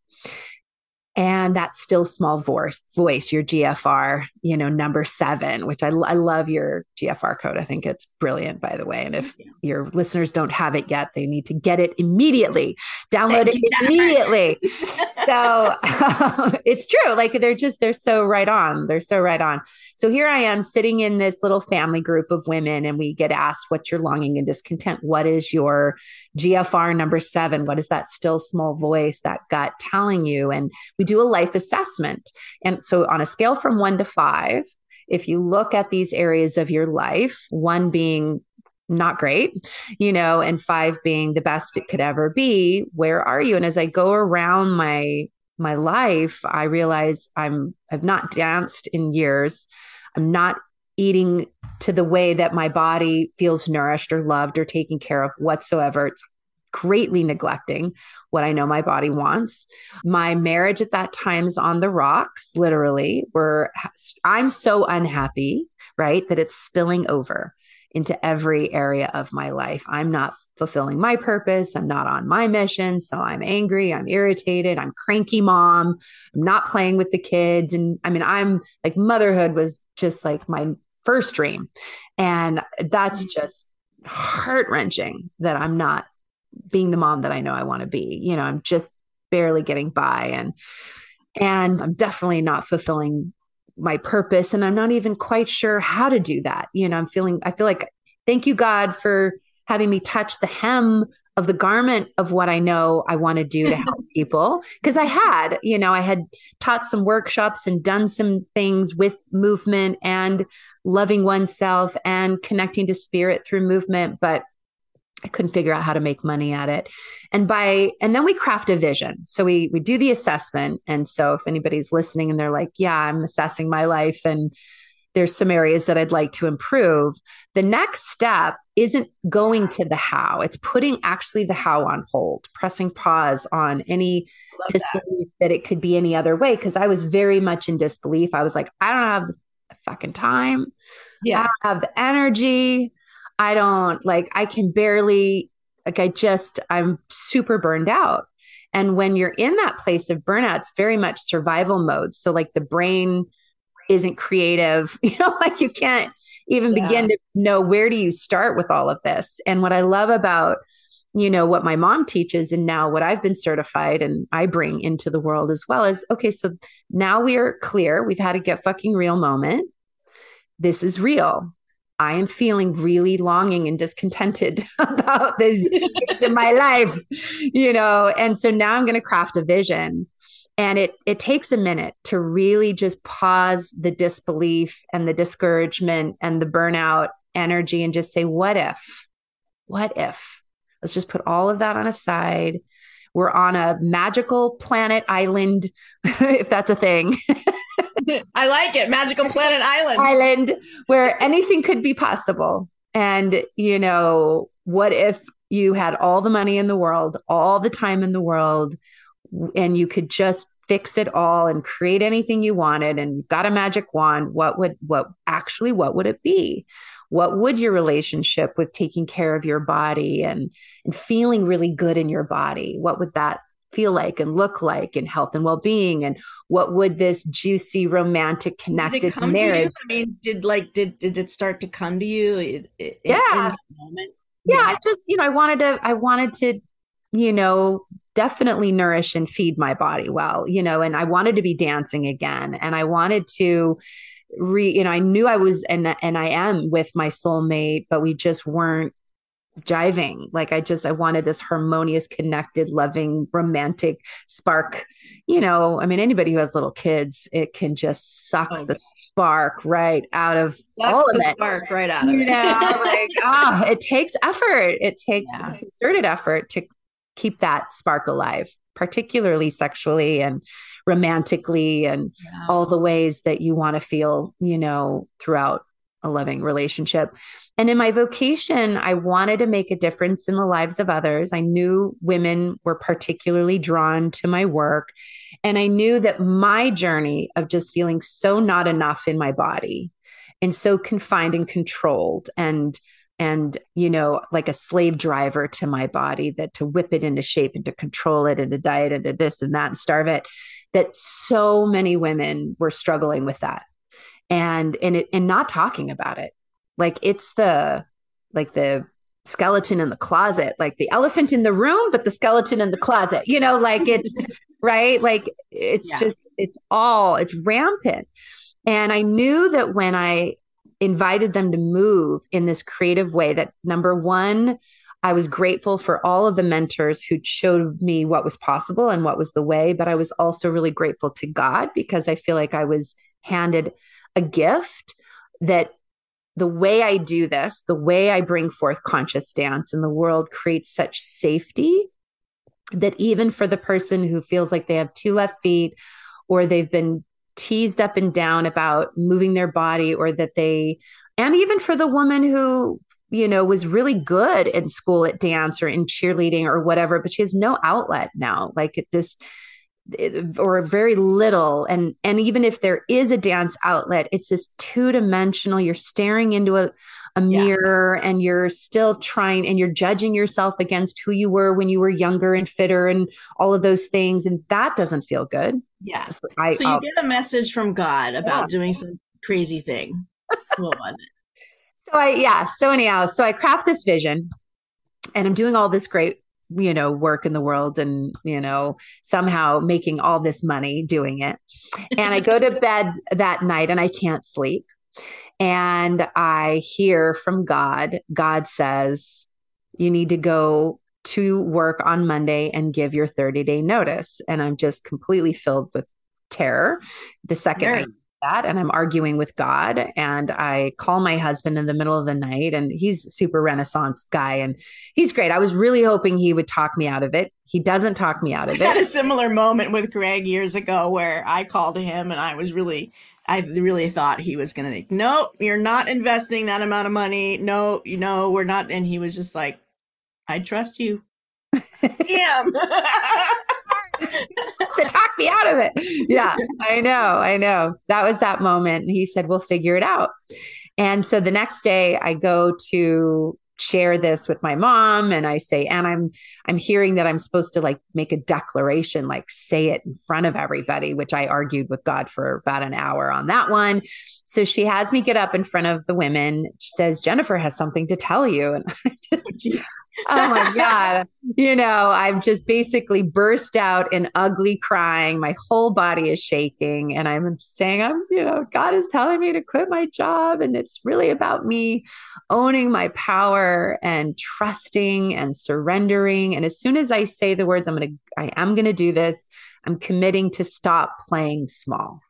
and that still small voice voice your gfr you know number seven which I, I love your gfr code. I think it's brilliant by the way. And if your listeners don't have it yet they need to get it immediately. Download it immediately. So um, it's true. Like they're just they're so right on. They're so right on. So here i am sitting in this little family group of women and we get asked what's your longing and discontent? What is your gfr number seven? What is that still small voice that gut telling you? And we do a life assessment. And so, on a scale from one to five, if you look at these areas of your life, one being not great, you know, and five being the best it could ever be. Where are you? And as I go around my my life, I realize I'm I've not danced in years. I'm not eating to the way that my body feels nourished or loved or taken care of whatsoever. It's greatly neglecting what I know my body wants. My marriage at that time is on the rocks, literally. Where I'm so unhappy, right, that it's spilling over into every area of my life. I'm not fulfilling my purpose. I'm not on my mission. So I'm angry. I'm irritated. I'm cranky mom. I'm not playing with the kids. And I mean, I'm like, motherhood was just like my first dream. And that's mm. just heart wrenching that I'm not being the mom that I know I want to be. You know, I'm just barely getting by and and I'm definitely not fulfilling my purpose and I'm not even quite sure how to do that. You know, I'm feeling I feel like thank you God for having me touch the hem of the garment of what I know I want to do to help people. Because I had, you know, I had taught some workshops and done some things with movement and loving oneself and connecting to spirit through movement. But I couldn't figure out how to make money at it. And by and then we craft a vision. So we we do the assessment. And so if anybody's listening and they're like, yeah, I'm assessing my life and there's some areas that I'd like to improve. The next step isn't going to the how, it's putting actually the how on hold, pressing pause on any disbelief that. that it could be any other way. Cause I was very much in disbelief. I was like, I don't have the fucking time. Yeah. I don't have the energy. I don't like, I can barely, like, I just, I'm super burned out. And when you're in that place of burnout, it's very much survival mode. So, like, the brain isn't creative, you know, like you can't even yeah. begin to know where do you start with all of this. And what I love about, you know, what my mom teaches and now what I've been certified and I bring into the world as well is okay, so now we are clear. We've had a get fucking real moment. This is real. I am feeling really longing and discontented about this in my life, you know. And so now I'm going to craft a vision. And it it takes a minute to really just pause the disbelief and the discouragement and the burnout energy and just say, what if? What if? Let's just put all of that on a side. We're on a magical planet island, if that's a thing. I like it. Magical Planet Island. Island where anything could be possible. And, you know, what if you had all the money in the world, all the time in the world, and you could just fix it all and create anything you wanted and you've got a magic wand what would what actually what would it be what would your relationship with taking care of your body and and feeling really good in your body what would that feel like and look like and health and well-being and what would this juicy romantic connected marriage i mean did like did did it start to come to you it, it, yeah. moment? Yeah, yeah. I just you know i wanted to i wanted to you know definitely nourish and feed my body well you know and i wanted to be dancing again and i wanted to re you know i knew i was and and i am with my soulmate but we just weren't jiving like i just i wanted this harmonious connected loving romantic spark you know i mean anybody who has little kids it can just suck oh, the spark right out of all of the it. spark right out of you it know, like ah oh, it takes effort it takes yeah. concerted effort to keep that spark alive particularly sexually and romantically and yeah. all the ways that you want to feel you know throughout a loving relationship. And in my vocation, I wanted to make a difference in the lives of others. I knew women were particularly drawn to my work. And I knew that my journey of just feeling so not enough in my body and so confined and controlled and and you know like a slave driver to my body that to whip it into shape and to control it and to diet and to this and that and starve it that so many women were struggling with that and and it and not talking about it. Like it's the like the skeleton in the closet like the elephant in the room but the skeleton in the closet you know like it's right? Like it's yeah. just it's all it's rampant. And i knew that when i invited them to move in this creative way that number one I was grateful for all of the mentors who showed me what was possible and what was the way, but I was also really grateful to God because I feel like I was handed a gift that the way I do this, the way I bring forth conscious dance in the world creates such safety that even for the person who feels like they have two left feet or they've been teased up and down about moving their body or that they and even for the woman who you know was really good in school at dance or in cheerleading or whatever but she has no outlet now. Like this Uh, or very little. And and even if there is a dance outlet it's this two-dimensional you're staring into a, a yeah. mirror and you're still trying and you're judging yourself against who you were when you were younger and fitter and all of those things. And that doesn't feel good. Yeah. I, so you I'll, get a message from god about yeah. doing some crazy thing. What was it? So i yeah. So anyhow so i craft this vision and i'm doing all this great you know work in the world and you know somehow making all this money doing it. And i go to bed that night and i can't sleep. And i hear from god. God says you need to go to work on monday and give your 30 day notice. And i'm just completely filled with terror the second I that and I'm arguing with God and I call my husband in the middle of the night and he's super renaissance guy and he's great. I was really hoping he would talk me out of it. He doesn't talk me out of it. I had a similar moment with Greg years ago where I called him and I was really I really thought he was going to think, "No, you're not investing that amount of money. No, you know, we're not." And he was just like, "I trust you." Damn. to talk me out of it. Yeah, I know. I know. That was that moment. He said, We'll figure it out. And so the next day I go to share this with my mom and I say and I'm I'm hearing that I'm supposed to like make a declaration like say it in front of everybody which I argued with God for about an hour on that one so she has me get up in front of the women. She says, Jennifer has something to tell you. And I just, oh my God. You know, I've just basically burst out in ugly crying. My whole body is shaking. And I'm saying, I'm, you know, God is telling me to quit my job. And it's really about me owning my power and trusting and surrendering. And as soon as I say the words, I'm going to, I am going to do this, I'm committing to stop playing small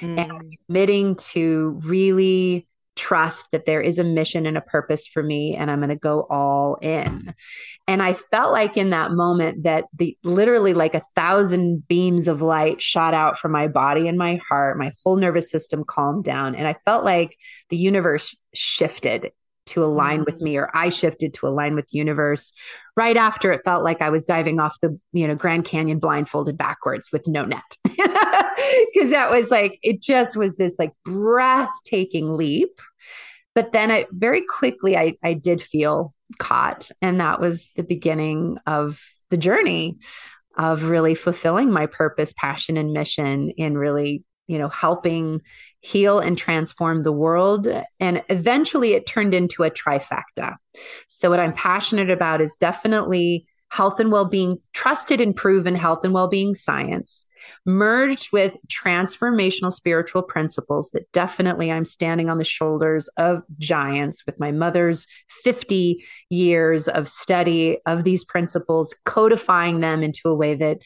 mm. and committing to really trust that there is a mission and a purpose for me and I'm going to go all in. And I felt like in that moment that the literally like a thousand beams of light shot out from my body and my heart, my whole nervous system calmed down and I felt like the universe shifted to align with mm. me or I shifted to align with the universe right after it felt like I was diving off the, you know, Grand Canyon blindfolded backwards with no net. Cause that was like, it just was this like breathtaking leap. But then I very quickly I, I did feel caught. And that was the beginning of the journey of really fulfilling my purpose, passion, and mission in really you know, helping heal and transform the world. And eventually it turned into a trifecta. So, what I'm passionate about is definitely health and well being, trusted and proven health and well being science, merged with transformational spiritual principles that definitely I'm standing on the shoulders of giants with my mother's 50 years of study of these principles, codifying them into a way that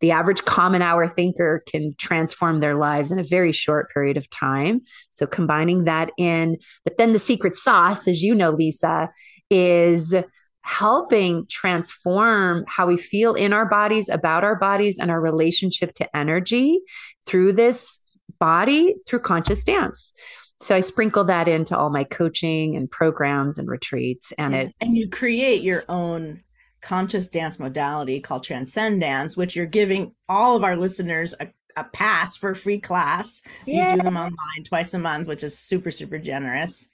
the average common hour thinker can transform their lives in a very short period of time. So combining that in, but then the secret sauce, as you know, Lisa, is helping transform how we feel in our bodies, about our bodies, and our relationship to energy through this body, through conscious dance. So I sprinkle that into all my coaching and programs and retreats. And it and you create your own conscious dance modality called Transcendance, which you're giving all of our listeners a, a pass for free class. Yeah. You do them online twice a month, which is super, super generous.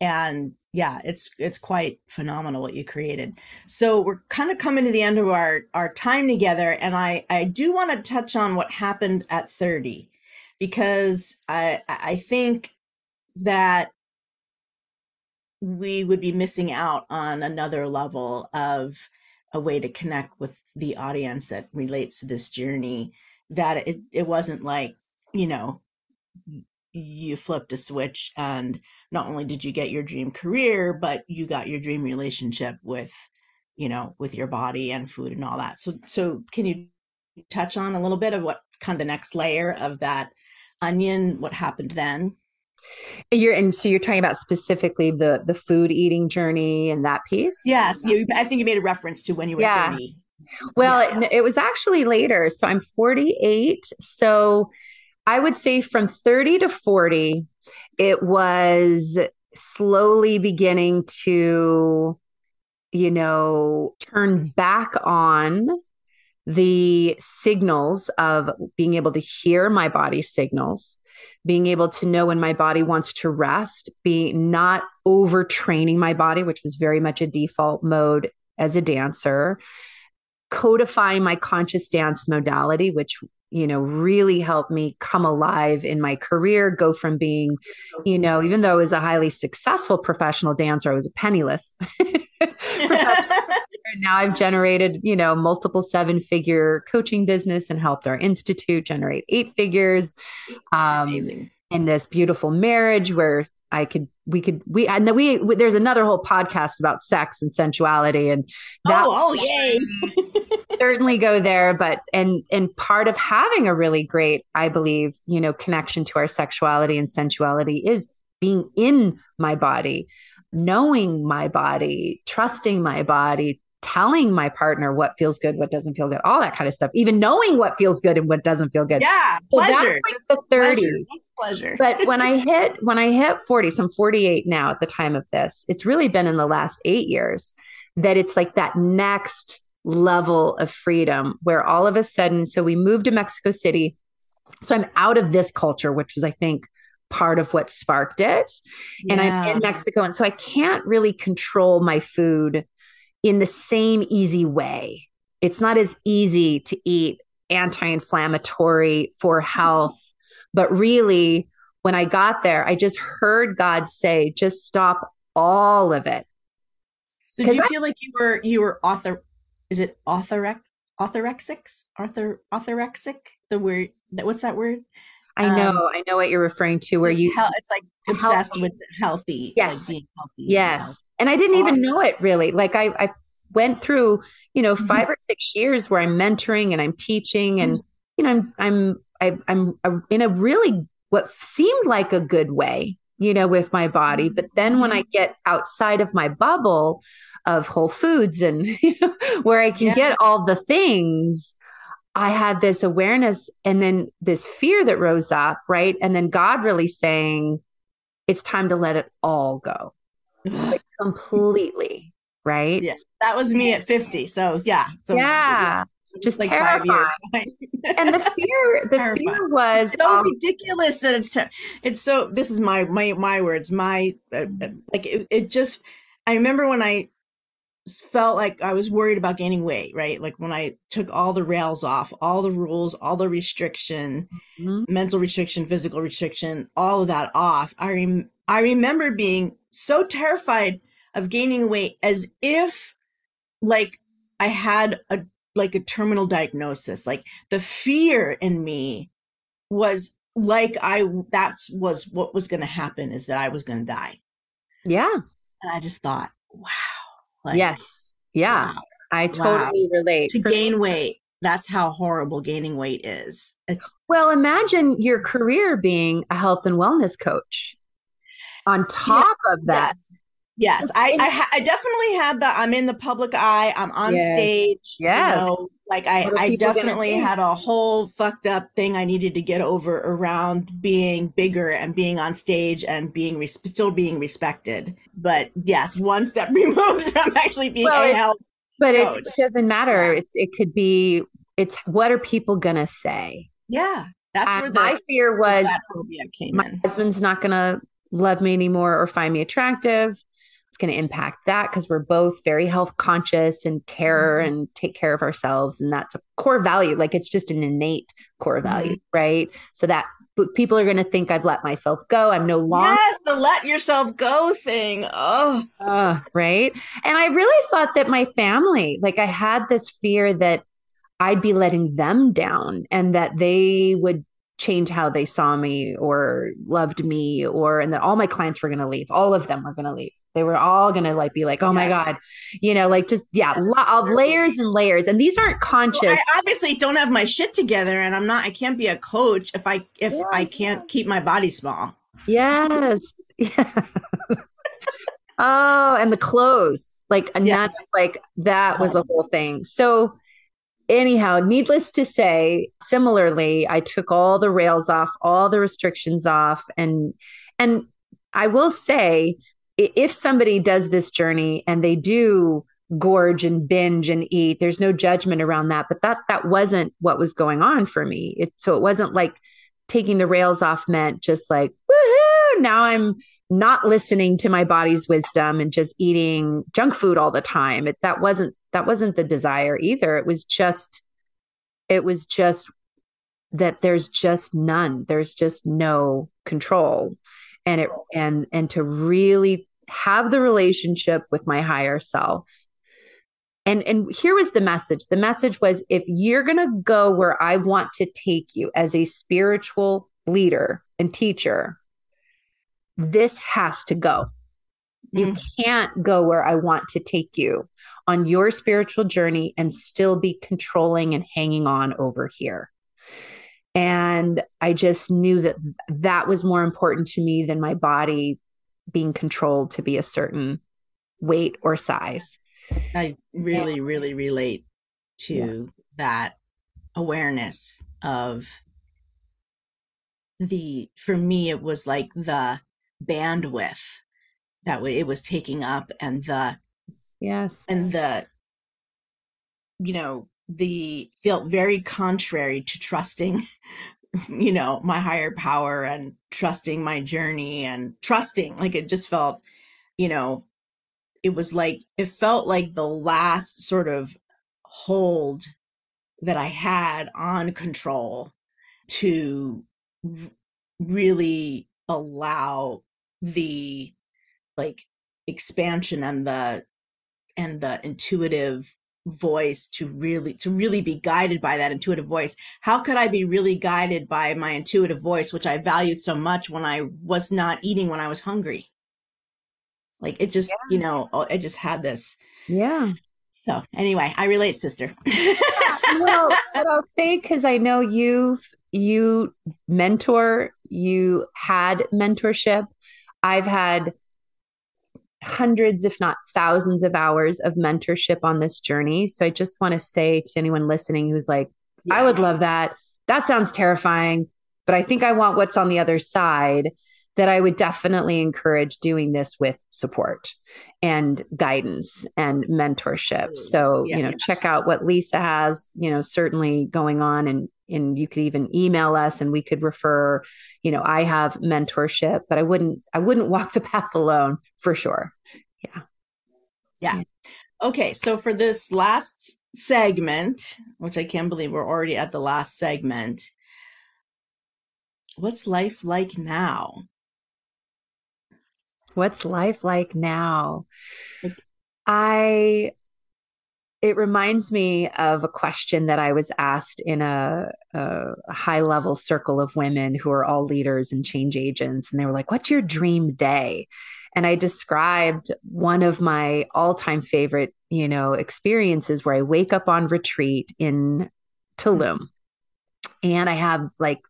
And yeah, it's it's quite phenomenal what you created. So we're kind of coming to the end of our our time together, and I I do want to touch on what happened at 30 because I I think that we would be missing out on another level of a way to connect with the audience that relates to this journey that it, it wasn't like you know you flipped a switch and not only did you get your dream career but you got your dream relationship with you know with your body and food and all that. So so can you touch on a little bit of what kind of the next layer of that onion what happened then You're and so you're talking about specifically the the food eating journey and that piece. Yes, you, I think you made a reference to when you were Yeah. 30. Well, Yeah. it, it was actually later. So I'm 48. So I would say from 30 to 40, it was slowly beginning to, you know, turn back on the signals of being able to hear my body's signals, being able to know when my body wants to rest, be not overtraining my body, which was very much a default mode as a dancer codifying my conscious dance modality which you know really helped me come alive in my career go from being you know even though i was a highly successful professional dancer i was a penniless and now I've generated, you know, multiple seven figure coaching business and helped our institute generate eight figures. Um, Amazing. in this beautiful marriage where I could, we could, we, I know we, we- there's another whole podcast about sex and sensuality and that oh, oh, yay. certainly go there but and and part of having a really great i believe you know connection to our sexuality and sensuality is being in my body knowing my body trusting my body telling my partner what feels good what doesn't feel good all that kind of stuff even knowing what feels good and what doesn't feel good Yeah, So that's pleasure. like the 30s pleasure. That's pleasure. but when I hit when I hit 40, so I'm 48 now at the time of this, it's really been in the last eight years that it's like that next level of freedom where all of a sudden, so we moved to Mexico City. So I'm out of this culture, which was, I think, part of what sparked it. And I'm in Mexico. And so I can't really control my food in the same easy way. It's not as easy to eat anti inflammatory for health. But really, when I got there, I just heard God say, just stop all of it. So do you I- feel like you were you were author? Is it authorec orthorexics? Author orthorexic? The word that what's that word? I Um, know, I know what you're referring to, where you, it's like obsessed Healthy. with healthy. Yes. like being healthy. yes. And I didn't even know it really. Like I, I went through, you know, Mhm. 5 or six years where I'm mentoring and I'm teaching and, you know, I'm, I'm, I, I'm uh, in a really what seemed like a good way, you know, with my body. But then when I get outside of my bubble of Whole Foods and you know, where I can Yeah. get all the things, I had this awareness and then this fear that rose up, right? And then God really saying, it's time to let it all go Ugh. completely, right? Yeah. that was me at 50. So yeah. So yeah. just like years. And the fear, the fear Terrifying. was so um, ridiculous that it's ter- it's so this is my my my words my uh, uh, like it, it just i remember when i felt like i was worried about gaining weight right like when i took all the rails off all the rules all the restriction Mhm. mental restriction physical restriction all of that off i rem- i remember being so terrified of gaining weight as if like i had a like a terminal diagnosis like the fear in me was like i that's was what was going to happen is that i was going to die yeah. and i just thought wow like, yes. Yeah. wow. I totally relate. to For me- gain weight that's how horrible gaining weight is it's Well, imagine your career being a health and wellness coach. On top of that, yes yes i I, ha- I definitely had that i'm in the public eye i'm on Yes. stage you know, like i i definitely had a whole fucked up thing i needed to get over around being bigger and being on stage and being res- still being respected but yes one step removed from actually being Well, a health but it doesn't matter. It, it could be, it's what are people going to say? yeah that's uh, where the my fear was came my in husband's not going to love me anymore or find me attractive. Going to impact that because we're both very health conscious and care Mhm. and take care of ourselves. And that's a core value. Like it's just an innate core value, right? So that people are going to think I've let myself go. I'm no longer, yes the let yourself go thing oh uh, right? And I really thought that my family, like I had this fear that I'd be letting them down and that they would change how they saw me or loved me or and that all my clients were going to leave all of them were going to leave they were all going to like be like oh my god you know like just yeah layers and layers and these aren't conscious Well, I obviously don't have my shit together, and I'm not. I can't be a coach if I if I can't keep my body small. Yes. Yeah. oh, and the clothes. Like, and Yes. that's like, that was a whole thing. So, anyhow, needless to say, similarly, I took all the rails off, all the restrictions off. And, and I will say, if somebody does this journey and they do gorge and binge and eat, there's no judgment around that. But that, that wasn't what was going on for me. It, so it wasn't like taking the rails off meant just like, woohoo, now I'm not listening to my body's wisdom and just eating junk food all the time. It, that wasn't that wasn't the desire either. It was just it was just that there's just none. There's just no control. And it and and to really have the relationship with my higher self. And and here was the message. The message was if you're going to go where I want to take you as a spiritual leader and teacher, this has to go. You mm. can't go where I want to take you on your spiritual journey and still be controlling and hanging on over here. And I just knew that that was more important to me than my body being controlled to be a certain weight or size. I really, really relate to that awareness of the, for me, it was like the bandwidth that it was taking up and the, Yes. and the, you know, the felt very contrary to trusting, you know, my higher power and trusting my journey and trusting. Like it just felt, you know, it was like, it felt like the last sort of hold that I had on control to really allow the like expansion and the and the intuitive voice to really to really be guided by that intuitive voice. How could i be really guided by my intuitive voice which i valued so much when i was not eating when i was hungry? Like it just you know oh, i just had this. Yeah. so anyway i relate sister. Well, what I'll say, because I know you've you mentor, you had mentorship. I've had hundreds, if not thousands, of hours of mentorship on this journey. So I just want to say to anyone listening who's like, I would love that. That sounds terrifying, but I think I want what's on the other side. That I would definitely encourage doing this with support and guidance and mentorship. Absolutely. So, Yeah, you know, check out what Lisa has, you know, certainly going on and and you could even email us and we could refer, you know, I have mentorship, but I wouldn't I wouldn't walk the path alone for sure. Yeah. Yeah. Okay, so for this last segment, which I can't believe we're already at the last segment, what's life like now? What's life like now? I it reminds me of a question that I was asked in a, a high level circle of women who are all leaders and change agents. And they were like, What's your dream day? And I described one of my all time favorite, you know, experiences where I wake up on retreat in Tulum and I have like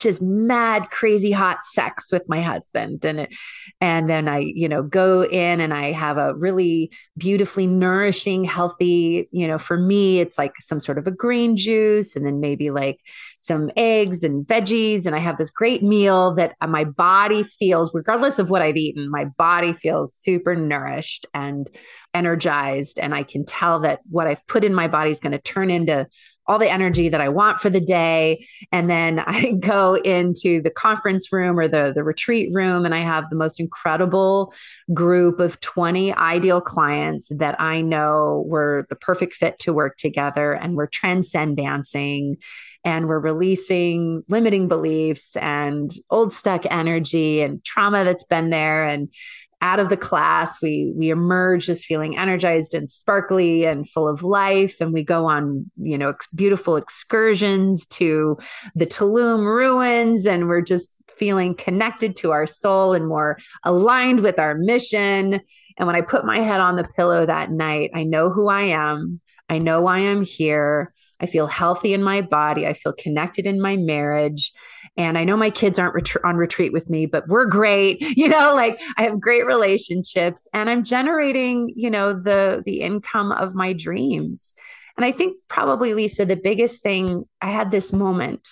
just mad crazy hot sex with my husband. And it, and then I you know go in and I have a really beautifully nourishing healthy you know for me it's like some sort of a green juice and then maybe like some eggs and veggies. And I have this great meal that my body feels regardless of what I've eaten my body feels super nourished and energized and I can tell that what I've put in my body is going to turn into all the energy that I want for the day. And then I go into the conference room or the, the retreat room, and I have the most incredible group of 20 ideal clients that I know were the perfect fit to work together. And we're transcend dancing and we're releasing limiting beliefs and old stuck energy and trauma that's been there. And out of the class we we emerge just feeling energized and sparkly and full of life. And we go on you know ex- beautiful excursions to the Tulum ruins. And we're just feeling connected to our soul and more aligned with our mission. And when i put my head on the pillow that night i know who i am. I know why i'm here I feel healthy in my body. I feel connected in my marriage. And I know my kids aren't ret- on retreat with me, but we're great. You know, like I have great relationships and I'm generating, you know, the the income of my dreams. And I think probably Lisa, the biggest thing, I had this moment.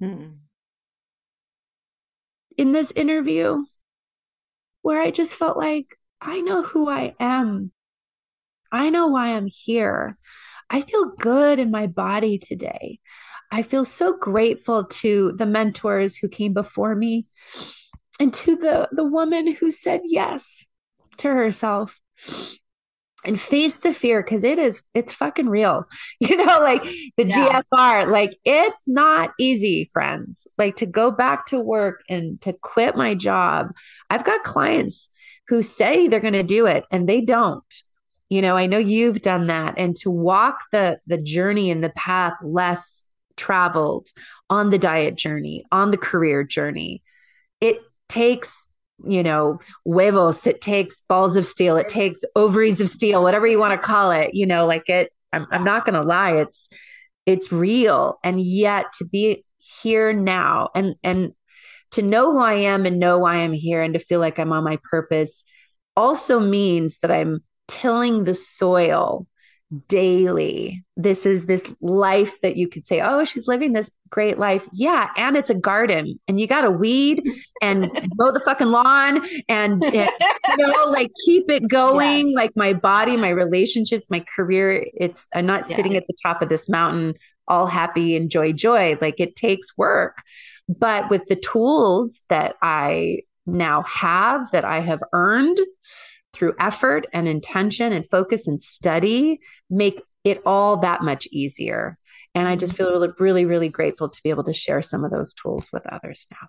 Hmm. In this interview where I just felt like I know who I am. I know why I'm here. I feel good in my body today. I feel so grateful to the mentors who came before me and to the, the woman who said yes to herself and face the fear because it is it's fucking real you know like the yeah. gfr like it's not easy friends like to go back to work and to quit my job i've got clients who say they're going to do it and they don't you know i know you've done that and to walk the the journey and the path less traveled on the diet journey on the career journey it takes you know huevos it takes balls of steel it takes ovaries of steel whatever you want to call it you know like it i'm, I'm not going to lie it's it's real. And yet to be here now and and to know who I am and know why I'm here and to feel like I'm on my purpose also means that I'm tilling the soil daily. This is this life that you could say, oh, she's living this great life. Yeah. And it's a garden and you got to weed and mow the fucking lawn and, and, you know, like keep it going. Yes. Like my body, my relationships, my career. It's, I'm not yeah. sitting at the top of this mountain all happy and joy, joy. Like it takes work. But with the tools that I now have, that I have earned through effort and intention and focus and study, make it all that much easier. And I just mm-hmm. feel really, really, really grateful to be able to share some of those tools with others now.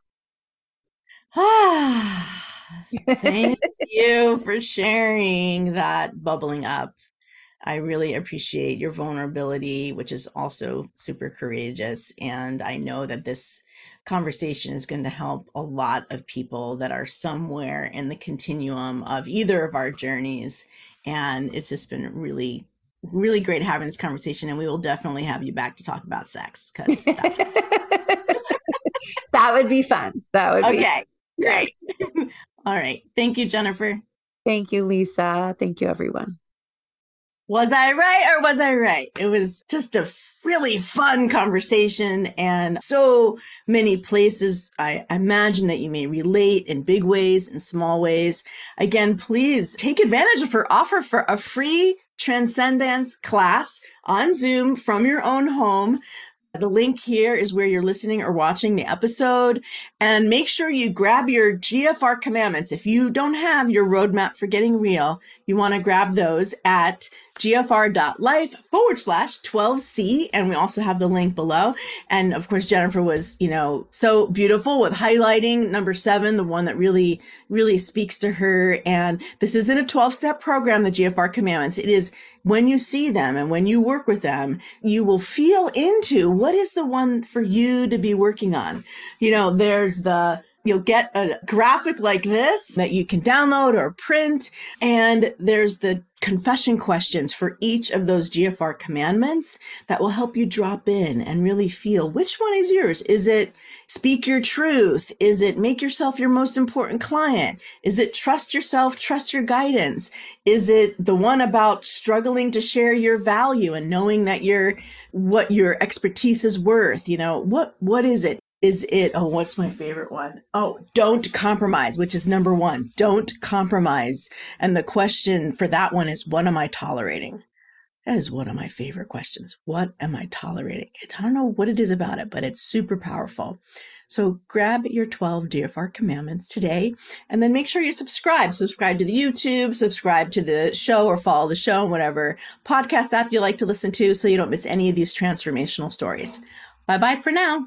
Thank you for sharing that bubbling up. I really appreciate your vulnerability, which is also super courageous. And I know that this conversation is going to help a lot of people that are somewhere in the continuum of either of our journeys. And it's just been really, really great having this conversation. And we will definitely have you back to talk about sex because that would be fun. That would be okay. Great. All right. Thank you, Jennifer. Thank you, Lisa. Thank you, everyone. Was I right or was I right? It was just a really fun conversation and so many places I imagine that you may relate in big ways and small ways. Again, please take advantage of her offer for a free Transcendance class on Zoom from your own home. The link here is where you're listening or watching the episode. And make sure you grab your GFR commandments. If you don't have your roadmap for getting real, you want to grab those at gfr.life forward slash 12C. And we also have the link below. And of course, Jennifer was, you know, so beautiful with highlighting number seven, the one that really, really speaks to her. And this isn't a 12 step program, the GFR commandments. It is when you see them and when you work with them, you will feel into what is the one for you to be working on. You know, there's the, you'll get a graphic like this that you can download or print. And there's the confession questions for each of those GFR commandments that will help you drop in and really feel which one is yours. Is it speak your truth? Is it make yourself your most important client? Is it trust yourself, trust your guidance? Is it the one about struggling to share your value and knowing that you're what your expertise is worth? You know, what, what is it? Is it oh what's my favorite one? Oh, don't compromise which is number 1 don't compromise and the question for that one is what am i tolerating that is one of my favorite questions what am i tolerating i don't know what it is about it but it's super powerful so grab your 12 GFR commandments today and then make sure you subscribe. Subscribe to the YouTube, subscribe to the show or follow the show, and whatever podcast app you like to listen to so you don't miss any of these transformational stories. Bye bye for now.